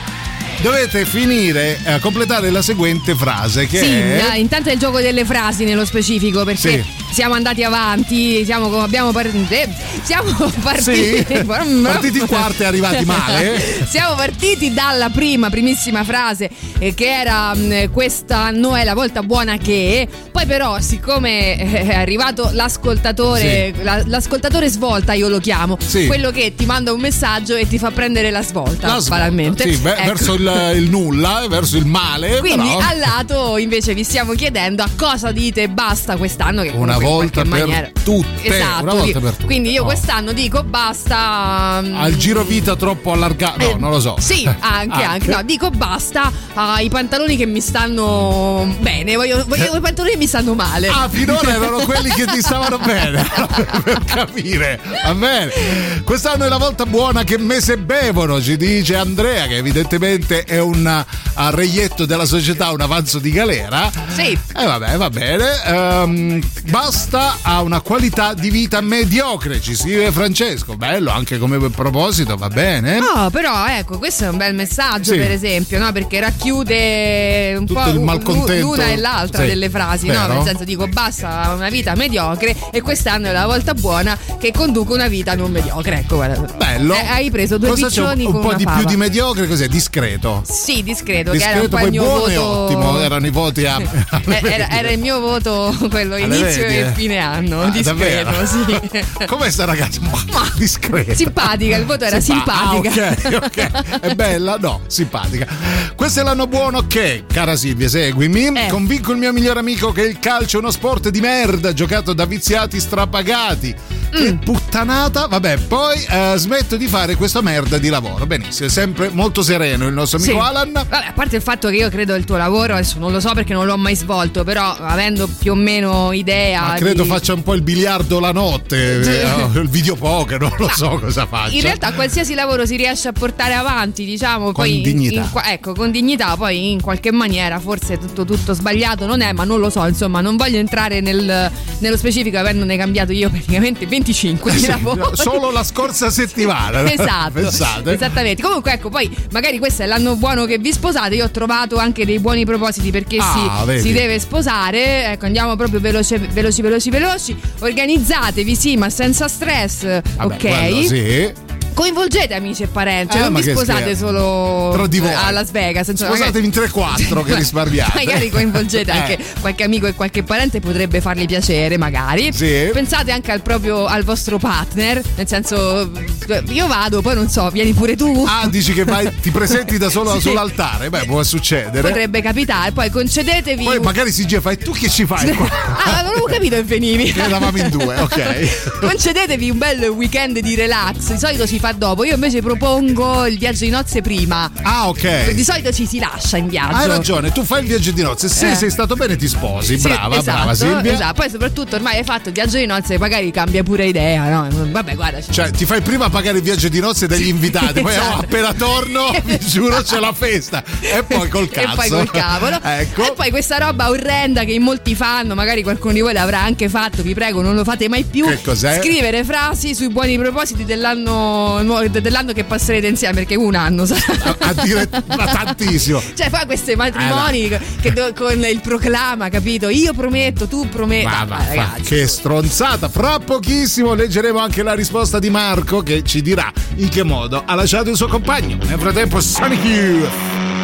Dovete finire a completare la seguente frase che Sì, è eh, intanto è il gioco delle frasi nello specifico perché Sì. Siamo andati avanti, siamo, abbiamo par- eh, siamo partiti. Sì? Partiti quarti e arrivati male? siamo partiti dalla prima, primissima frase eh, che era mh, quest'anno è la volta buona che. Poi però, siccome eh, è arrivato l'ascoltatore, la- l'ascoltatore svolta, io lo chiamo, Sì. quello che ti manda un messaggio e ti fa prendere la svolta, La svolta, banalmente. Sì, Ecco. verso il, il nulla, verso il male. Quindi però, al lato invece vi stiamo chiedendo a cosa dite basta quest'anno che Una volta per tutte, esatto una volta per tutte. quindi io Oh. quest'anno dico basta mm, al giro vita troppo allargato. No, eh, non lo so. Sì, anche, anche. No, dico basta ai pantaloni che mi stanno bene. Voglio, voglio i pantaloni che mi stanno male. Ah, finora erano quelli che ti stavano bene. per capire. Va bene. Quest'anno è la volta buona che mese bevono, ci dice Andrea, che evidentemente è un uh, reietto della società, un avanzo di galera. Sì. E vabbè, va bene. Ehm, basta a una qualità di vita mediocre, ci scrive Francesco. Bello, anche come proposito, va bene. No, però ecco, questo è un bel messaggio, Sì. per esempio, no? Perché racchiude un Tutto po' il un- malcontento. l'una e l'altra Sì, delle frasi, no? vero. Nel senso dico basta a una vita mediocre e quest'anno è la volta buona che conduco una vita non mediocre. Ecco, guarda. Bello. Eh, hai preso due Cosa un, piccioni un con po' di fava. più di mediocre, cos'è? Discreto. Sì, discreto, che era un Discreto, po' il mio voto. ottimo. Erano i voti a. Eh, Era, era il mio voto quello Alle inizio medie? e fine anno, Ah, discreto, sì. Com'è sta ragazza? Ma, discreta. Simpatica, il voto era Simpa- simpatica. Ah, ok, ok. È bella? No, simpatica. Questo è l'anno buono che, cara Silvia, seguimi. Eh. Convinco il mio migliore amico che il calcio è uno sport di merda, giocato da viziati strapagati. Che Mm. puttanata. Vabbè, poi eh, smetto di fare questa merda di lavoro. Benissimo, è sempre molto sereno il nostro amico Sì. Alan. Vabbè, a parte il fatto che io credo il tuo lavoro, adesso non lo so perché non l'ho mai svolto, però avendo più o meno idea. Ma credo faccia un po' il biliardo la notte, eh, il videopoker, non lo so cosa faccia. In realtà qualsiasi lavoro si riesce a portare avanti, diciamo, poi in- dignità. in ecco, con dignità, poi in qualche maniera forse tutto, tutto sbagliato non è, ma non lo so, insomma, non voglio entrare nel- nello specifico avendone cambiato io praticamente 25 di Sì, lavoro. solo la scorsa settimana. Esatto, Pensate. esattamente. Comunque, ecco, poi magari questo è l'anno buono che vi sposate. Io ho trovato anche dei buoni propositi perché Ah, si, si deve sposare. Ecco, andiamo proprio veloce, veloci, veloci, veloci. Organizzatevi, sì, ma senza stress. Vabbè, ok. quello sì. Coinvolgete amici e parenti, Eh, non vi sposate scherzo. solo a Las Vegas. insomma, Sposatevi in 3-4 che risparmiate. Magari coinvolgete Eh. anche qualche amico e qualche parente, potrebbe fargli piacere, magari. Sì. Pensate anche al proprio al vostro partner, nel senso, io vado, poi non so, vieni pure tu. Ah, dici che vai, ti presenti da solo Sì. sull'altare? Beh, può succedere. Potrebbe capitare, poi concedetevi. Poi magari si gira, fai tu che ci fai qua? Ah, non avevo capito che venivi. Eravamo in due, ok. Concedetevi un bel weekend di relax. Di solito si fa dopo. Io invece propongo il viaggio di nozze prima. Ah, ok. Di solito ci si lascia in viaggio. Hai ragione, tu fai il viaggio di nozze. Se Eh. sei stato bene, ti sposi. Sì, brava, esatto, brava Silvia. Esatto. Poi soprattutto ormai hai fatto il viaggio di nozze, magari cambia pure idea, no? Vabbè, guarda. Cioè, ti fai prima pagare il viaggio di nozze degli invitati, poi Esatto. oh, appena torno, vi giuro, c'è la festa. E poi col cazzo. E poi col cavolo. ecco. E poi questa roba orrenda che in molti fanno, magari qualcuno di voi l'avrà anche fatto, vi prego, non lo fate mai più. Che cos'è? Scrivere frasi sui buoni propositi dell'anno, dell'anno che passerete insieme, perché un anno sarà. A dire ma tantissimo. Cioè, fa questi matrimoni Eh, che do- con il proclama, capito? Io prometto, tu prometti. Ma, fa- ragazzi. che stronzata! Fra pochissimo leggeremo anche la risposta di Marco che ci dirà in che modo ha lasciato il suo compagno. Nel frattempo, Sonic Youth.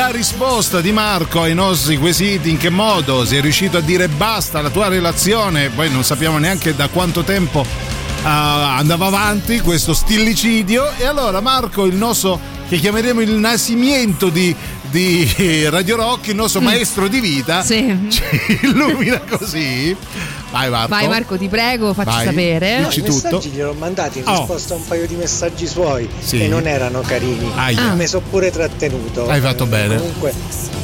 La risposta di Marco ai nostri quesiti. In che modo sei riuscito a dire basta alla tua relazione? Poi non sappiamo neanche da quanto tempo ah, andava avanti questo stillicidio. E allora Marco, il nostro che chiameremo il nascimento di, di Radio Rock, il nostro maestro di vita, Sì. ci illumina così. Vai Marco. Vai Marco, ti prego, facci Vai. sapere. No, Dici i messaggi tutto? gliel'ho mandati in Oh. risposta a un paio di messaggi suoi Sì. e non erano carini. Aia. Ah. Mi sono pure trattenuto. Hai fatto bene. Comunque,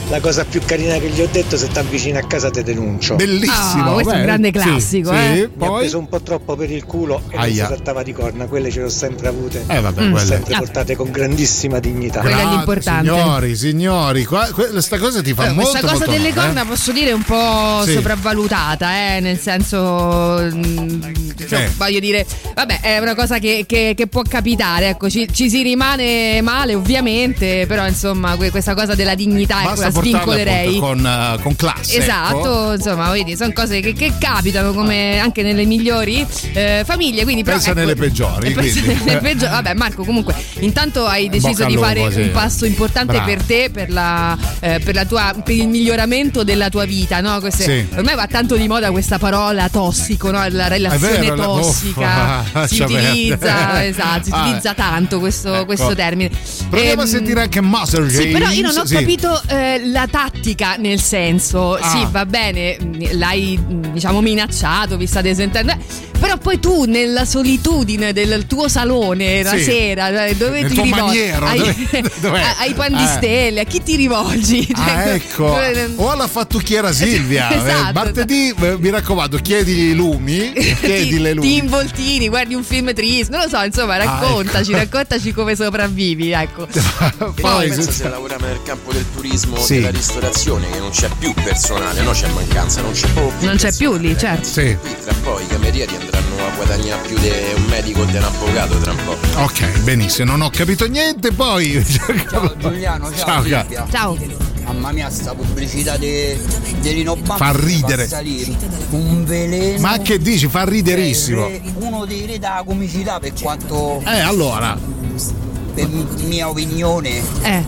la cosa più carina che gli ho detto: se ti avvicini a casa te denuncio. Bellissimo. Ah, questo è un beh, grande sì, classico, sì, eh. Mi ha Poi preso un po' troppo per il culo e non si Aia. trattava di corna, quelle ce le ho sempre avute. Eh, vabbè, Mm. quelle- sempre Ah. portate con grandissima dignità. Quello è l'importante. Signori, signori, qua, questa cosa ti fa Eh, molto Questa cosa molto delle male, corna eh? posso dire è un po' Sì. sopravvalutata, eh, nel senso, mm, insomma, Eh. voglio dire, vabbè, è una cosa che, che- che può capitare, ecco, ci, ci si rimane male ovviamente, però insomma que- questa cosa della dignità ecco, Basta la svincolerei. con, eh, con classe. Esatto, ecco. insomma, vedi, sono cose che, che capitano come anche nelle migliori eh, famiglie. Quindi, però, Pensa ecco, nelle peggiori, pensa nelle peggiori. Vabbè, Marco, comunque, intanto hai deciso di fare sì. un passo importante Bravo. per te, per, la, eh, per, la tua, per il miglioramento della tua vita. No? Queste- Sì. Ormai va tanto di moda questa parola tossico, no? la relazione vero, la- tossica. Uffa, si utilizza, esatto, si Ah, utilizza tanto questo, ecco. questo termine. Proviamo a Ehm, sentire anche Muscle sì, però io non ho James, sì. capito eh, la tattica, nel senso, Ah. sì, va bene, mh, l'hai mh, diciamo minacciato, vi state sentendo, eh, però poi tu nella solitudine del tuo salone la Sì. sera, dove Nel ti rivolgi? maniero, ai, dove- ai pan di Eh. stelle, a chi ti rivolgi? Ah, Cioè, ecco. O alla fattucchiera Silvia. Esatto. Eh, Martedì, eh, mi raccomando, chiedi i lumi. Chiedi le ti lumi. involtini, guardi un film triste, non lo so, insomma, raccontaci, ecco. raccontaci come sopravvivi, ecco. Poi, pensa se- lavoriamo nel campo del turismo, Sì. della ristorazione, che non c'è più personale, no? C'è mancanza, non c'è proprio più Non c'è più lì, certo. Sì. Qui tra un po' i camerieri andranno a guadagnare più di un medico o di un avvocato tra un po'. Ok, benissimo, non ho capito niente. Poi. Ciao Giuliano, ciao, Ciao. Ciao. Mamma mia, sta pubblicità di de Lino Banfi Fa ridere. Un veleno. Ma che dici? Fa riderissimo. È re- Uno dei re della comicità per quanto. Eh, allora. Per mia opinione. Eh.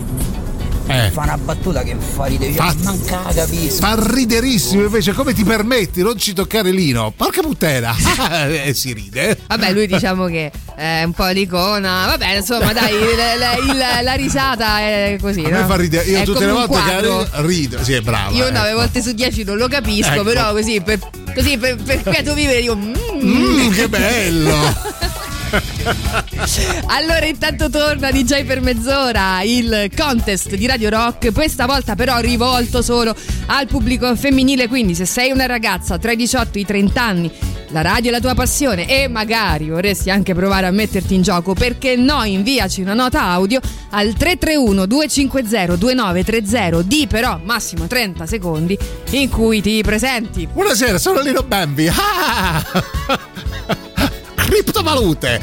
Eh. Fa una battuta che fa ridere. Cioè, Fa- manca capisco. Fa riderissimo invece, come ti permetti? Non ci toccare Lino. Porca puttana. Eh, si ride. Vabbè, lui diciamo che è un po' l'icona. Vabbè, insomma, dai, la, la- il- la risata è così. A me no? fa ridere. Io È tutte le volte che rido. Sì, è brava. Io ecco. nove volte su dieci non lo capisco, Ecco. però così per, così per, per vivere io. mm. Mm, che bello! Allora intanto torna DJ per mezz'ora il contest di Radio Rock, questa volta però rivolto solo al pubblico femminile, quindi se sei una ragazza tra i 18 e i 30 anni, la radio è la tua passione e magari vorresti anche provare a metterti in gioco, perché no, inviaci una nota audio al 331 250 2930, di però massimo 30 secondi in cui ti presenti. Buonasera, sono Lino Bambi. Ah! Criptovalute.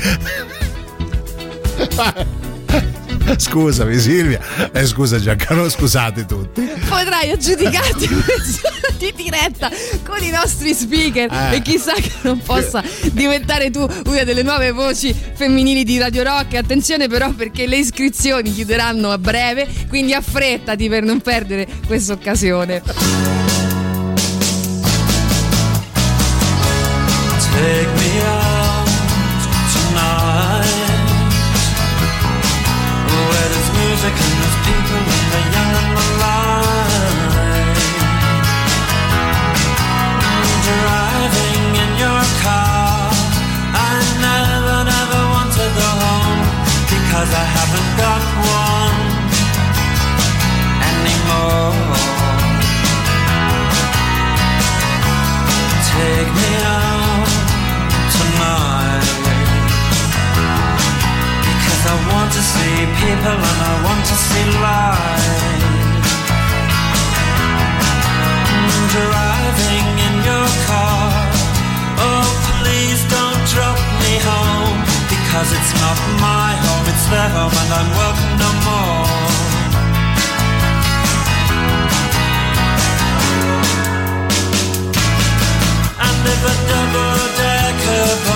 Scusami Silvia e scusa Giancarlo, scusate tutti. Potrai aggiudicarti questa di diretta con i nostri speaker Eh. e chissà che non possa diventare tu una delle nuove voci femminili di Radio Rock. Attenzione però perché le iscrizioni chiuderanno a breve, quindi affrettati per non perdere questa occasione. Because it's not my home, it's their home and I'm welcome no more And if a double-decker bus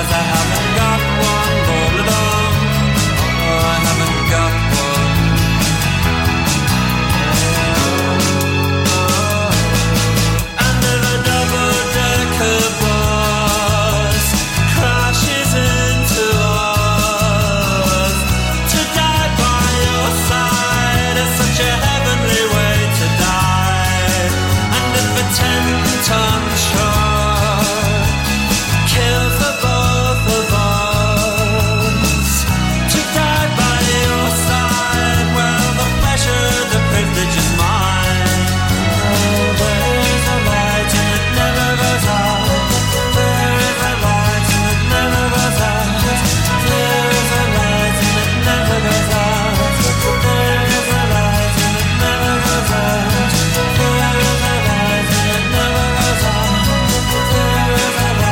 because I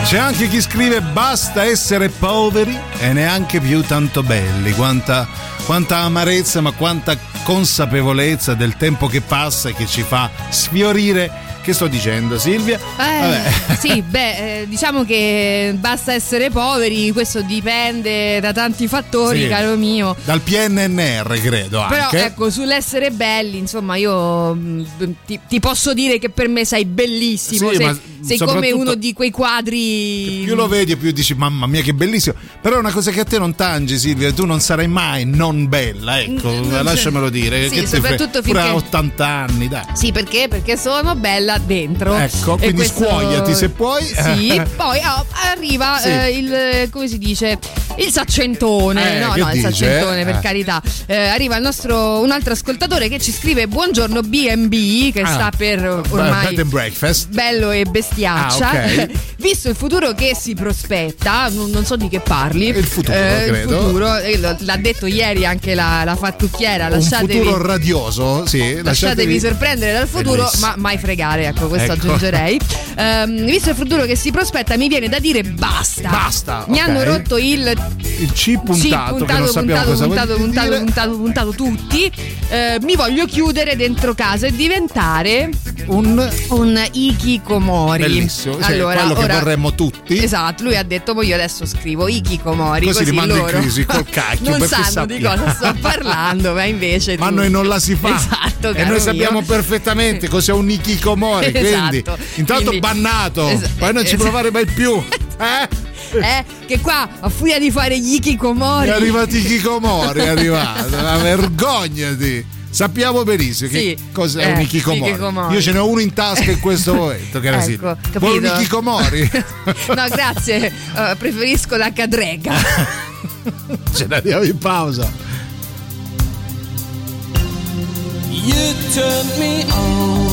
C'è anche chi scrive basta essere poveri e neanche più tanto belli. Quanta, quanta amarezza, ma quanta consapevolezza del tempo che passa e che ci fa sfiorire. Che sto dicendo, Silvia? Eh, sì, beh, eh, diciamo che basta essere poveri, questo dipende da tanti fattori, Sì. caro mio. Dal PNNR, credo Però anche. ecco, sull'essere belli, insomma, io mh, ti, ti posso dire che per me sei bellissimo. Sì, sei, sei come uno di quei quadri. più lo vedi più dici mamma mia che bellissimo però è una cosa che a te non tange Silvia tu non sarai mai non bella ecco Mm, lasciamelo dire sì, che soprattutto pure a finché- 80 anni dai Sì, perché? Perché sono bella dentro. Ecco, quindi questo- scuoiati se puoi. Sì, poi oh, arriva Sì. eh, il eh, come si dice? Il saccentone. Eh, no, no, il dice? saccentone, per Eh. carità. Eh, arriva il nostro un altro ascoltatore che ci scrive buongiorno BB che Ah. sta per Bed ormai and breakfast bello e bestiaccia. Ah, ok. Visto il futuro che si prospetta, non, non so di che parli. Il futuro, eh, il futuro, eh, l'ha detto ieri anche la, la fattucchiera. un Lasciatevi, futuro radioso sì lasciatevi sorprendere dal futuro, Bellissimo. ma mai fregare. ecco, questo Ecco. aggiungerei. Ehm, visto il futuro che si prospetta, mi viene da dire basta. Basta, Mi ok. hanno rotto il Il C puntato, sì, che non puntato, sappiamo puntato, cosa puntato, puntato, dire. puntato, puntato, tutti. Eh, mi voglio chiudere dentro casa e diventare un, un ikikomori. Bellissimo, cioè, allora, quello che ora- vorremmo tutti. Esatto, lui ha detto, "Mo io adesso scrivo ikikomori. Così Così, li mando in loro crisi col cacchio, non sanno di sappiamo. cosa sto parlando, ma invece. Ma tu- noi non la si fa. Esatto, e noi sappiamo mio. perfettamente cos'è un ikikomori. Quindi, Esatto. intanto Quindi- bannato, Es- poi non ci es- provare mai più. Eh? Eh, che qua a furia di fare gli ikikomori. È arrivato Ikikomori, è arrivato. Ma vergognati. Sappiamo benissimo che Sì, cos'è eh, un Ikikomori. Ikikomori. Io ce n'ho uno in tasca in questo momento, che era sì. Ecco, Vuoi un? Ikikomori? no, grazie, eh, preferisco la cadrega. ce l'abbiamo in pausa. You turned me on.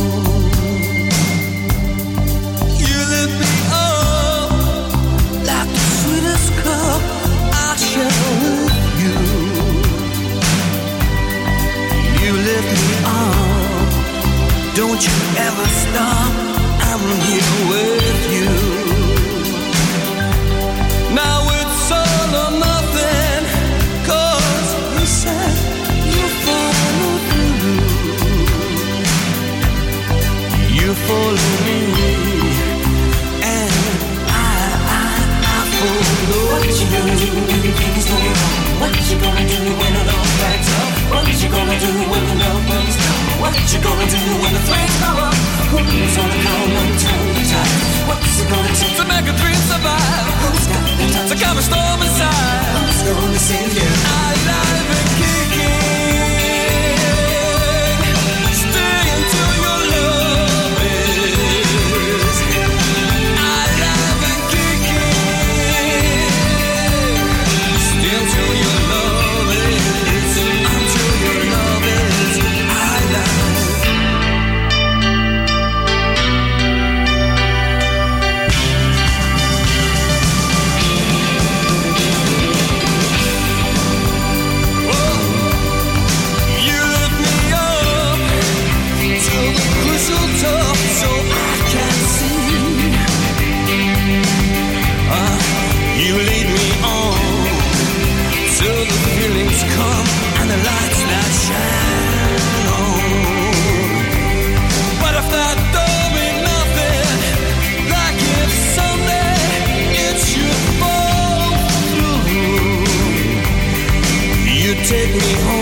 Follow me, and I, I, I follow What you gonna do when things go wrong? What you gonna do when it all backs up? What you gonna do when the love runs down? What you gonna do when the flames go up? Who's gonna come and turn the tide? What's it gonna take to make a dream survive? Who's got the time to calm a storm inside? Who's gonna save you? Alive and me home.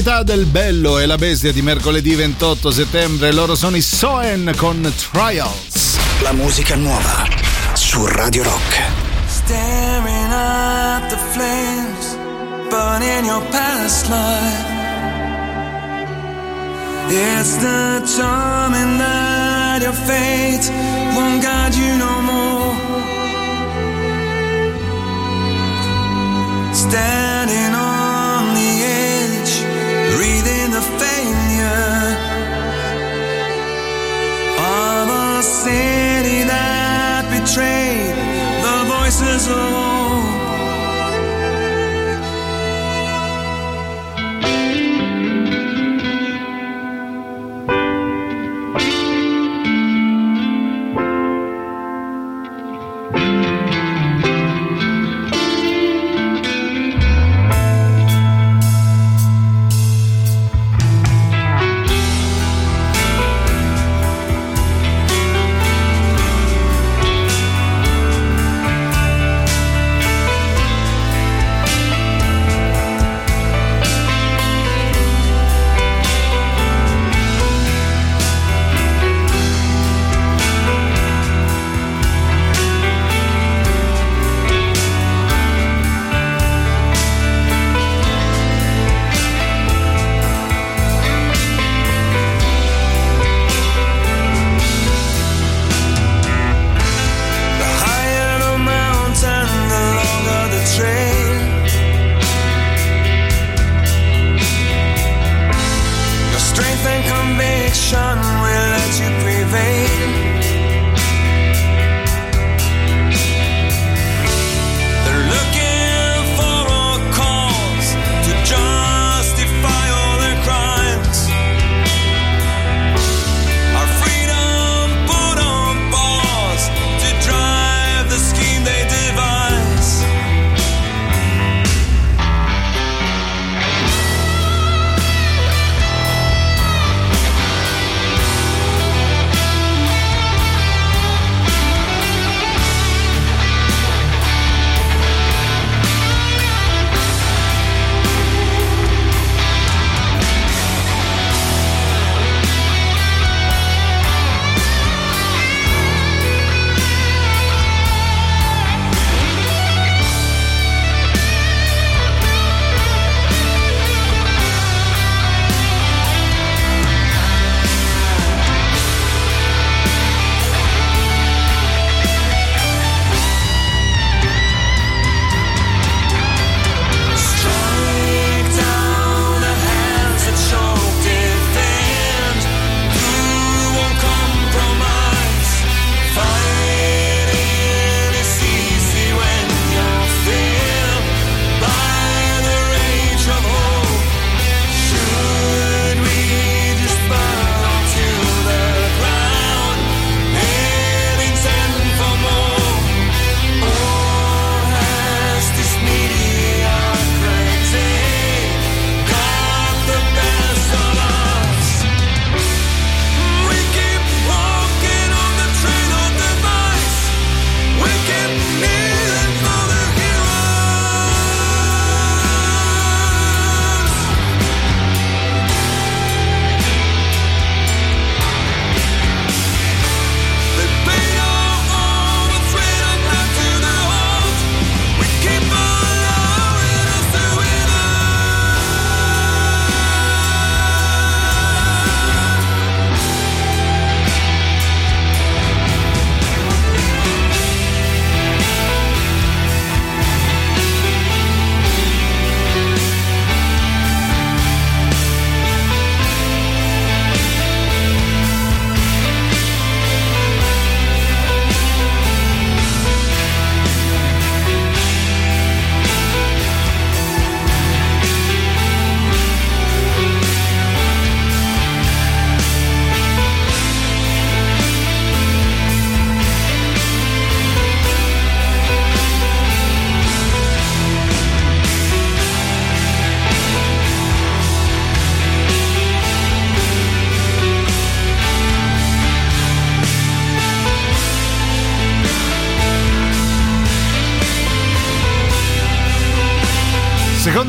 Novità del Bello e la Bestia di mercoledì 28 settembre, loro sono i Soen con Trials. La musica nuova su Radio Rock. Staring at the flames burning your past life. It's the charming that your fate won't guide you no more. Standing the voices of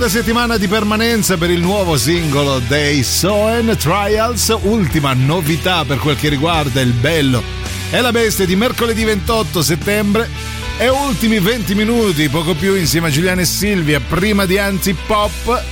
Seconda settimana di permanenza per il nuovo singolo dei Soen Trials, ultima novità per quel che riguarda il bello e la bestia di mercoledì 28 settembre e ultimi 20 minuti, poco più insieme a Giuliana e Silvia, prima di Antipop.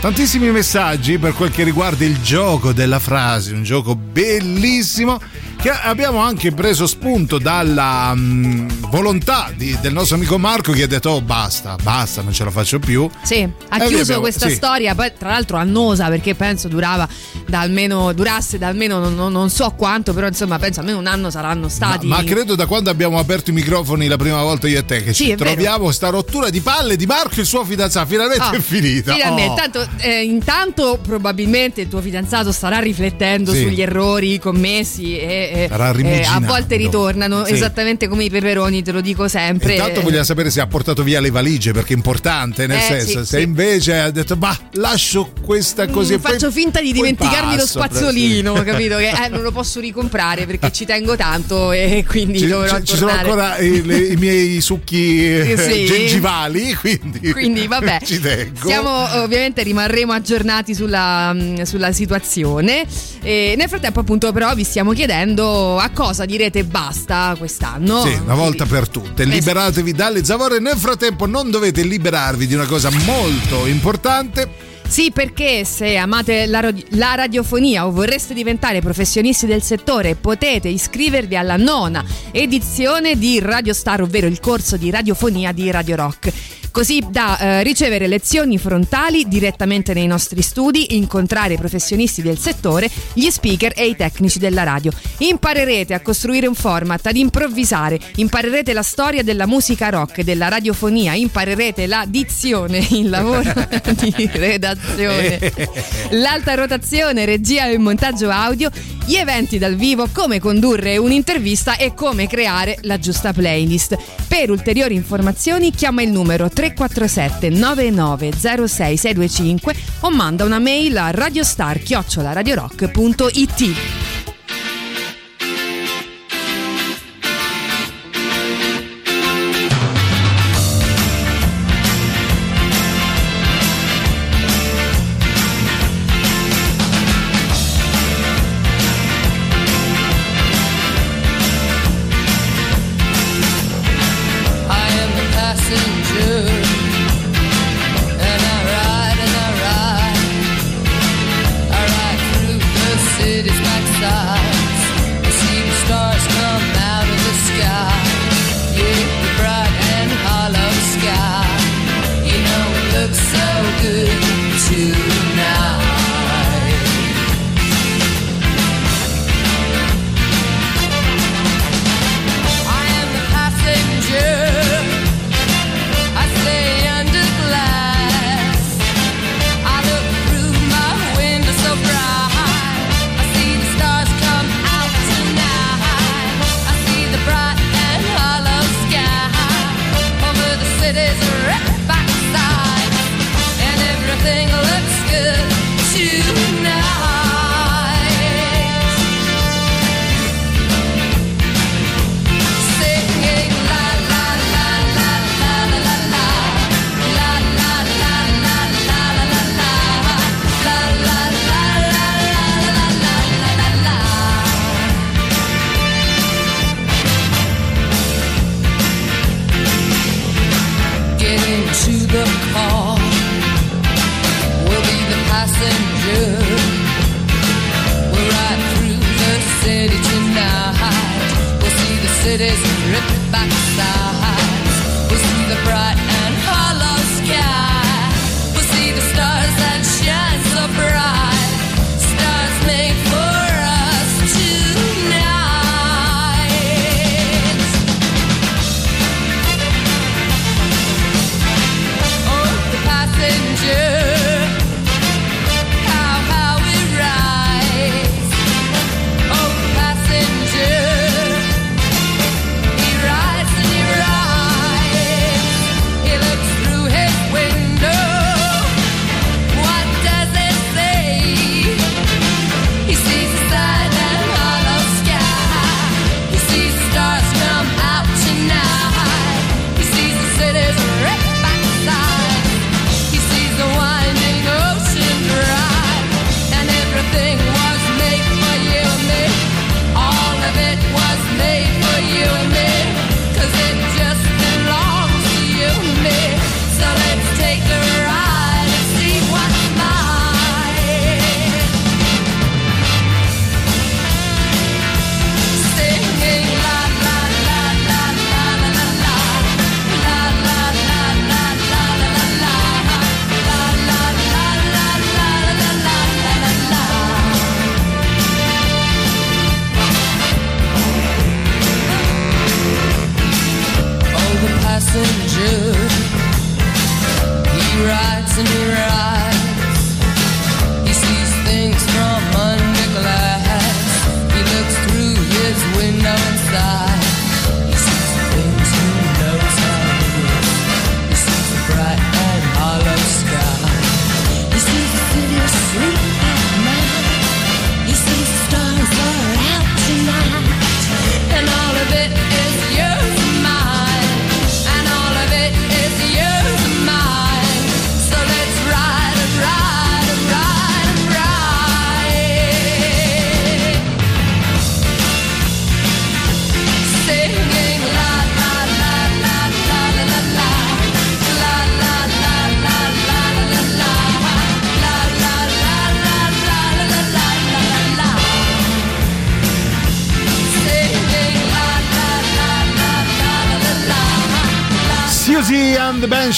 Tantissimi messaggi per quel che riguarda il gioco della frase, un gioco bellissimo che abbiamo anche preso spunto dalla mm, volontà di- del nostro amico Marco che ha detto oh basta, basta, non ce la faccio più. Sì, ha E chiuso abbiamo- questa sì. storia, poi tra l'altro annosa perché penso durava da almeno, durasse da almeno non, non- non so quanto, però insomma penso almeno un anno saranno stati. Ma credo da quando abbiamo aperto i microfoni la prima volta io e te che Sì, ci è vero. troviamo sta rottura di palle di Marco e il suo fidanzato finalmente Ah, è finita. Finalmente, Oh. Tanto, eh, intanto probabilmente il tuo fidanzato starà riflettendo Sì. sugli errori commessi e, e- Starà e a volte ritornano, Sì. esattamente come i peperoni, te lo dico sempre. Intanto vogliamo sapere se ha portato via le valigie perché è importante, nel Eh, senso, sì, se sì. invece ha detto ma lascio questa così Mm, faccio finta di dimenticarmi lo passo, spazzolino, sì. capito? Che eh, non lo posso ricomprare perché ci tengo tanto e quindi Ci, dovrò ci- ci sono ancora i, le- i miei succhi eh, gengivali, quindi, Quindi vabbè, ci tengo. siamo ovviamente rimarremo aggiornati sulla, mh, sulla situazione. E nel frattempo, appunto, però, vi stiamo chiedendo a cosa direte basta quest'anno. Sì, una volta per tutte, liberatevi dalle zavorre. Nel frattempo non dovete liberarvi di una cosa molto importante. Sì, perché se amate la, radi- la radiofonia o vorreste diventare professionisti del settore, potete iscrivervi alla nona edizione di Radio Star, ovvero il corso di radiofonia di Radio Rock. Così da eh, ricevere lezioni frontali direttamente nei nostri studi, incontrare i professionisti del settore, gli speaker e i tecnici della radio. Imparerete a costruire un format, ad improvvisare, imparerete la storia della musica rock, della radiofonia, imparerete la dizione, il lavoro di redazione, l'alta rotazione, regia e montaggio audio, gli eventi dal vivo, come condurre un'intervista e come creare la giusta playlist. Per ulteriori informazioni chiama il numero 347 9906625 o manda una mail a radiostar-radiorock.it.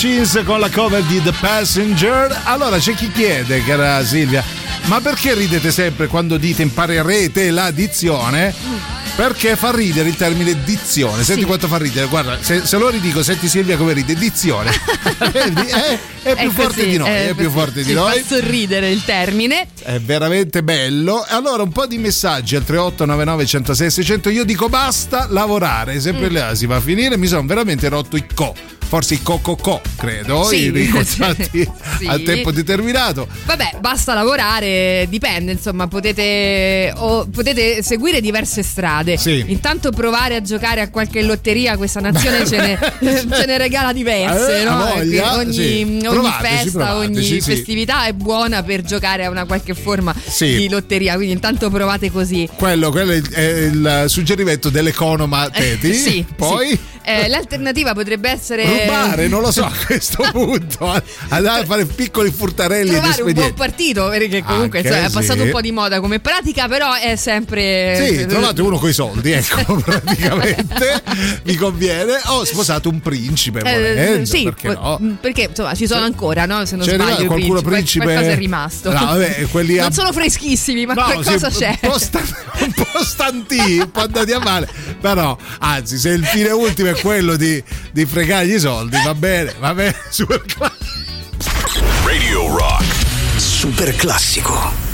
Banshees con la cover di The Passenger. Allora c'è chi chiede, cara Silvia, ma perché ridete sempre quando dite imparerete la dizione? Perché fa ridere il termine dizione. Senti Sì. quanto fa ridere. Guarda, se, se lo ridico, senti Silvia come ride. Dizione. Vedi? È, è più È forte così, di noi. È, più così. forte di noi. Fa sorridere il termine. È veramente bello. Allora, un po' di messaggi al 3899 106 600. Io dico basta lavorare. Sempre Mm. là si va a finire. Mi sono veramente rotto i co. Forse i co-co-co, credo. Sì. i ricontati Sì. a tempo determinato. Vabbè, basta lavorare, dipende, insomma, potete, o potete seguire diverse strade. Sì. Intanto provare a giocare a qualche lotteria, questa nazione ce ne, ce ne regala diverse, Eh, no? voglia, ogni, sì. ogni Provateci, festa, provateci, ogni festività è buona per giocare a una qualche forma di lotteria, quindi intanto provate così. Quello, quello è il, suggerimento dell'economa Teti. Sì, Poi. Eh, l'alternativa potrebbe essere Rubare, non lo so a questo punto. Andare a fare piccoli furtarelli trovare un buon partito perché comunque Anche, insomma, è passato sì. un po' di moda come pratica però è sempre Sì, trovate uno coi soldi, ecco, praticamente vi conviene. Ho sposato un principe, Eh, volendo, sì, perché po- no? perché insomma ci sono ancora, no? Se non C'è sbaglio, qualcuno principi. principe? Qualcosa è rimasto. No, vabbè, quelli a- Non sono freschissimi, ma No, qualcosa c'è. Un po', sta- un po' stanti, un po' andati a male. Però, anzi, se il fine ultimo è quello di, di fregargli i soldi, va bene, va bene, super classico. Radio Rock. Super classico.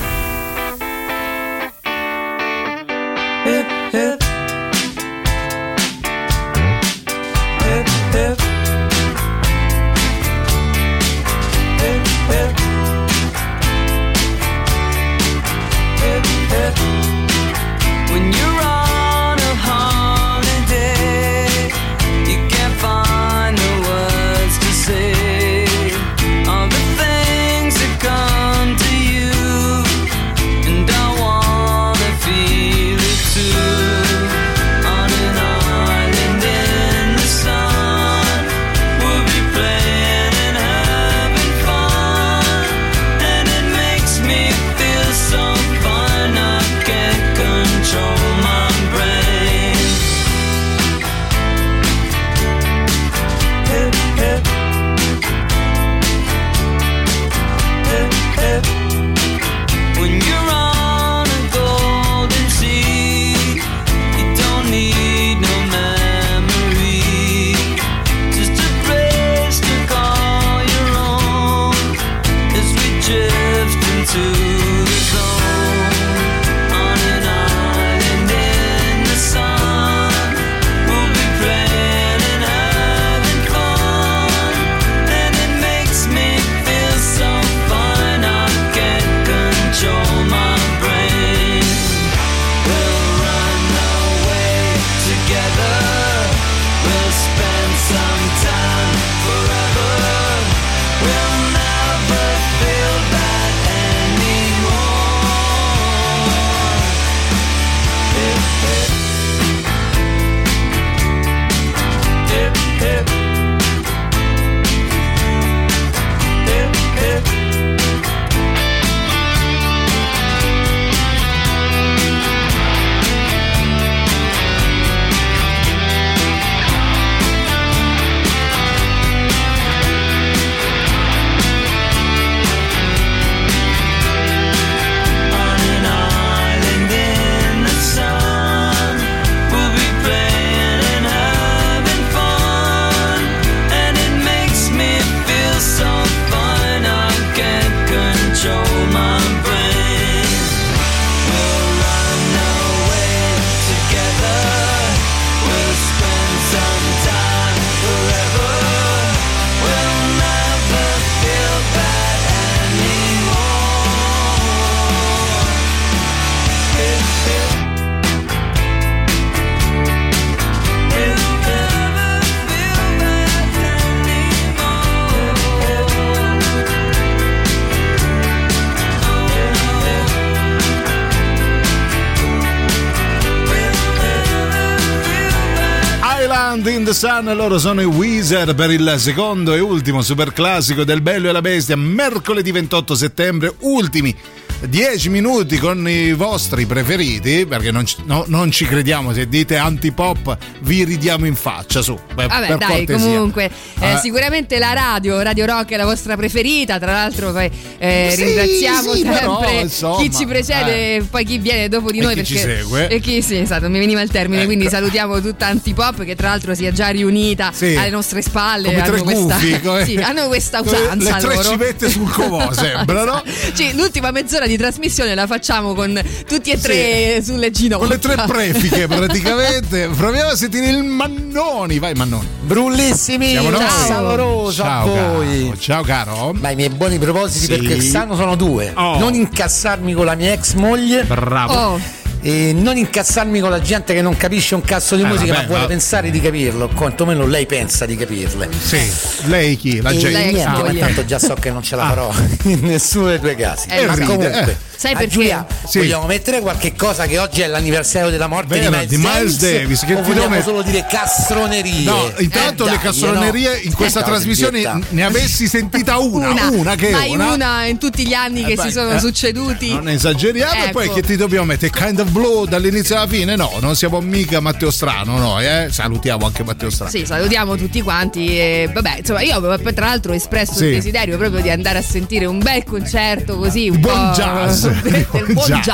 Sun, loro sono i Weezer per il secondo e ultimo super classico del Bello e la Bestia, mercoledì 28 settembre, ultimi 10 minuti con i vostri preferiti, perché non ci, no- non ci crediamo se dite antipop, vi ridiamo in faccia su. Beh, Vabbè, dai, cortesia. comunque, eh, Eh. sicuramente la radio, Radio Rock è la vostra preferita. Tra l'altro, poi eh, Sì, ringraziamo sì, sempre però, insomma, chi ci precede eh. e poi chi viene dopo di E noi. chi perché, ci segue. E chi, sì, esatto, mi veniva il termine. Ecco. Quindi salutiamo tutta Antipop, che tra l'altro si è già riunita Sì. alle nostre spalle. Come hanno questa, gufi, come- sì, hanno questa usanza. le tre loro. civette sul comò, sembrano. Sì, l'ultima mezz'ora di trasmissione la facciamo con tutti e tre sulle ginocchia. Con le tre prefiche praticamente. Proviamo a sentire il Mannoni. Vai Mannoni. Brullissimi, Siamo noi. savoroso a Ciao, voi. caro. Ciao caro. Ma i miei buoni propositi Sì. per quest'anno sono due. Oh. Non incazzarmi con la mia ex moglie. Bravo. Oh. E non incazzarmi con la gente che non capisce un cazzo di Eh, musica, vabbè, ma vuole ma- pensare di capirlo. Quantomeno lei pensa di capirle. Sì. Lei chi? La gente. niente, Ah, ma tanto già so che non ce la farò in nessuno dei due casi. Eh, ma ride, comunque, eh. Sai a perché? Giulia, Sì. vogliamo mettere qualche cosa che oggi è l'anniversario della morte Vero, di Miles, di Miles Davis, che o vogliamo met- solo dire castronerie? No, intanto Eh, le castronerie no. in questa Eh, trasmissione ne avessi sentita una, una, Una, che mai una. una. in tutti gli anni che Eh, beh, si sono eh, succeduti. Non esageriamo e poi Ecco. che ti dobbiamo mettere kind of blue dall'inizio alla fine? No, non siamo mica Matteo Strano noi, eh? Salutiamo anche Matteo Strano. Sì, salutiamo tutti quanti. E, vabbè, insomma, io avevo poi tra l'altro espresso Sì. il desiderio proprio di andare a sentire un bel concerto così, un Buon po' jazz, del buon jazz.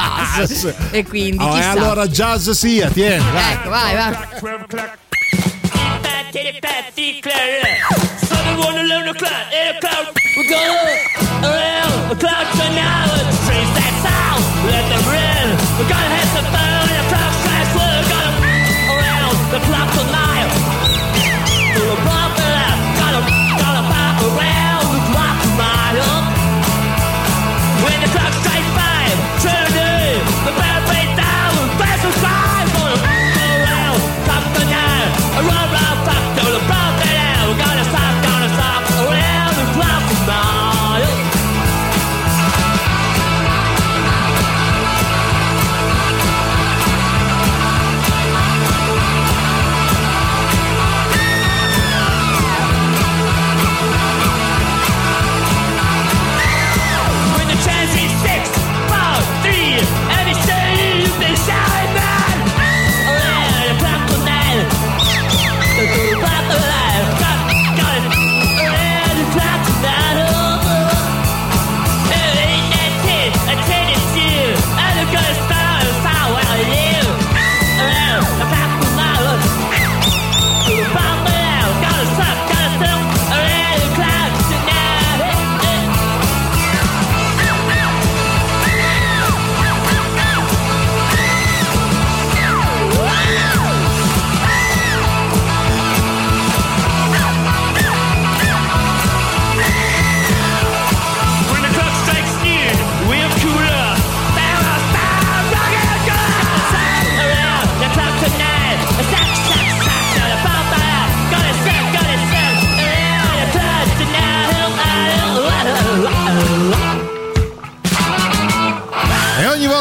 jazz. E quindi Oh, e chissà. allora jazz sia, tieni, vai. Ecco, vai, vai. Sunday one alone o'clock, eight o'clock. We go around the clock tonight. Trace that sound, let them ring. We're gonna hit the phone,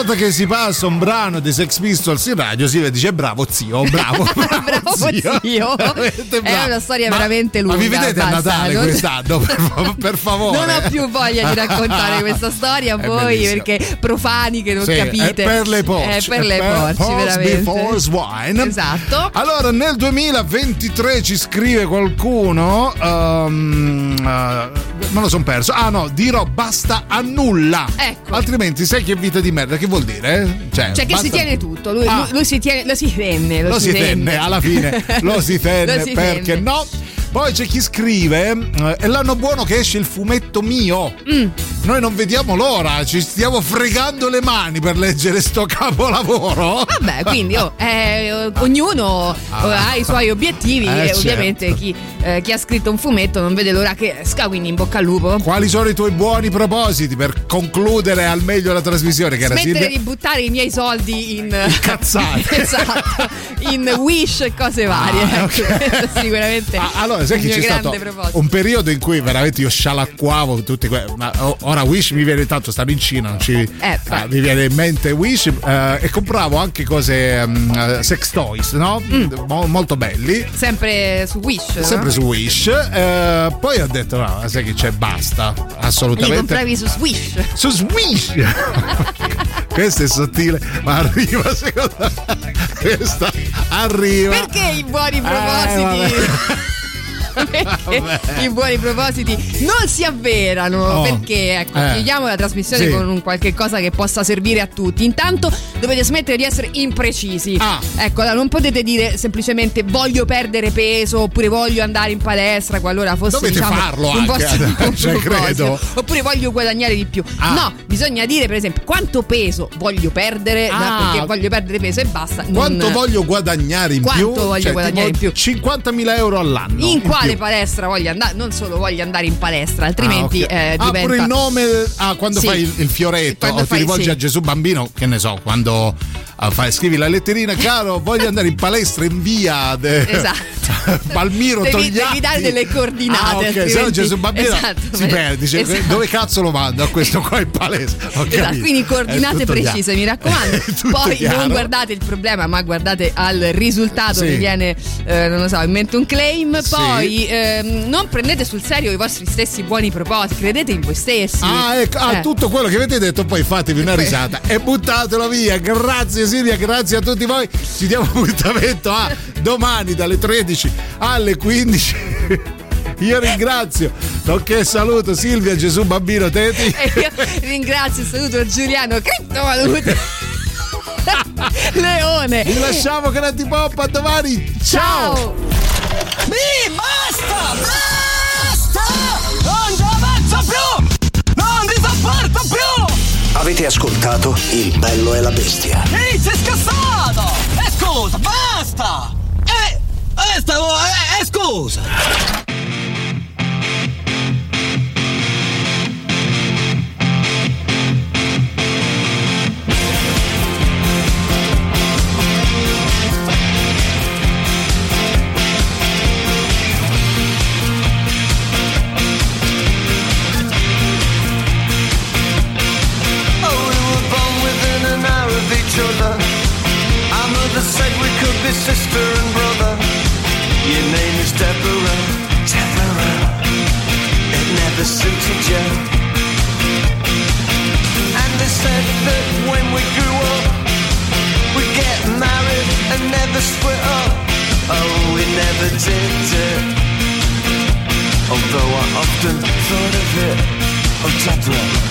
volta che si passa un brano dei Sex Pistols in radio si dice bravo zio, bravo, bravo, Bravo zio. Veramente È una storia Ma- veramente lunga. Ma vi vedete a basta, Natale non- quest'anno, per, fa- per favore. Non ho più voglia di raccontare questa storia a voi bellissimo. perché profani che non Sì, capite. È per le porci. È per le porci, Pause veramente. before swine. Esatto. Allora, nel 2023 ci scrive qualcuno. ehm, eh, me lo son perso. Ah, no, dirò basta a nulla. Ecco. Altrimenti, sai che vita di merda? Che vuol dire? Cioè che basta- si tiene tutto, lui, Ah. lui- si tiene, lo si tenne, lo, Lo si tenne, alla fine lo si tenne, Lo si perché tenne. no? Poi c'è chi scrive: eh, È l'anno buono che esce il fumetto mio. Mm. Noi non vediamo l'ora, ci stiamo fregando le mani per leggere sto capolavoro. Vabbè, quindi oh, eh, ognuno eh, ha i suoi obiettivi Eh, e certo. ovviamente chi, eh, chi ha scritto un fumetto non vede l'ora che esca, quindi in bocca al lupo. Quali sono i tuoi buoni propositi per concludere al meglio la trasmissione? Che era Smettere Silvia? di buttare i miei soldi in cazzate. esatto, in wish e cose varie. Ah, ecco, ok. questo sicuramente Ah, allora, sai che c'è stato proposito. un periodo in cui veramente io scialacquavo tutti que- ma o- ora Wish mi viene tanto, stanno in Cina, non ci- Eh, ah, mi viene in mente Wish eh, e compravo anche cose mm, eh, sex toys, no? Mo- molto belli. Sempre su Wish. no? Sempre su Wish, eh, poi ho detto: no, sai che c'è, basta. Li Assolutamente. compravi su Swish. Su Swish! Questo è sottile, ma arriva secondo me. Questa arriva. Perché i buoni Eh, propositi? Perché i buoni propositi non si avverano Oh. perché ecco, Eh. chiudiamo la trasmissione Sì. con un qualche cosa che possa servire a tutti. Intanto dovete smettere di essere imprecisi. Ah. Ecco, allora, non potete dire semplicemente voglio perdere peso oppure voglio andare in palestra qualora fosse Dovete diciamo, farlo un anche, vostro cioè, credo. Oppure voglio guadagnare di più. Ah. No, bisogna dire per esempio quanto peso voglio perdere Ah. perché voglio perdere peso e basta. non- Quanto voglio guadagnare in Quanto più? voglio Cioè, guadagnare in tipo 50.000 euro all'anno. in quale più. palestra voglio andare? Non solo voglio andare in palestra, altrimenti ah, ok. eh, Ah, diventa. pure il nome ah, quando Sì. fai il, il fioretto o fai- ti rivolgi sì. a Gesù bambino, che ne so, quando ah, fai- scrivi la letterina, caro, voglio andare in palestra in via de- Esatto. Palmiro Devi- Togliatti. devi dare delle coordinate, Ah, ok, se no altrimenti- Gesù bambino Esatto, si perde, dice esatto. dove cazzo lo mando a questo qua in palestra? Ho Esatto, quindi È coordinate tutto chiaro. precise, mi raccomando. Poi chiaro. non guardate il problema, ma guardate al risultato Sì. che viene, eh, non lo so, in mente un claim. Sì. Poi ehm, non prendete sul serio i vostri stessi buoni propositi, credete in voi stessi. Ah, ecco, ah, Eh. tutto quello che avete detto, poi fatevi una risata e buttatelo via. Grazie Silvia, grazie a tutti voi. Ci diamo appuntamento a domani dalle 13 alle 15. Io ringrazio, nonché saluto Silvia Gesù Bambino Teti. E io ringrazio saluto Giuliano Criptovalute. Leone. Vi lasciamo grandi pop a domani. Ciao. Mi basta! Basta! Non ci avanzo più! Non ti sopporto più! Avete ascoltato Il bello e la bestia. Ehi, sei scassato! E scusa, basta! Eh, eh, stavo, eh, eh, scusa! Sister and brother. Your name is Deborah, Deborah. It never suited you. And they said that when we grew up, we'd get married and never split up. Oh, we never did it. Although I often thought of it. Oh, Deborah,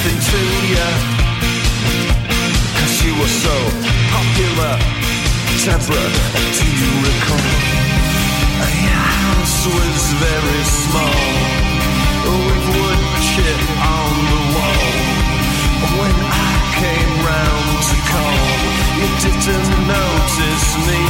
nothing to you. Cause you were so popular. Deborah, do you recall? Your house was very small, with wood chip on the wall. When I came round to call, you didn't notice me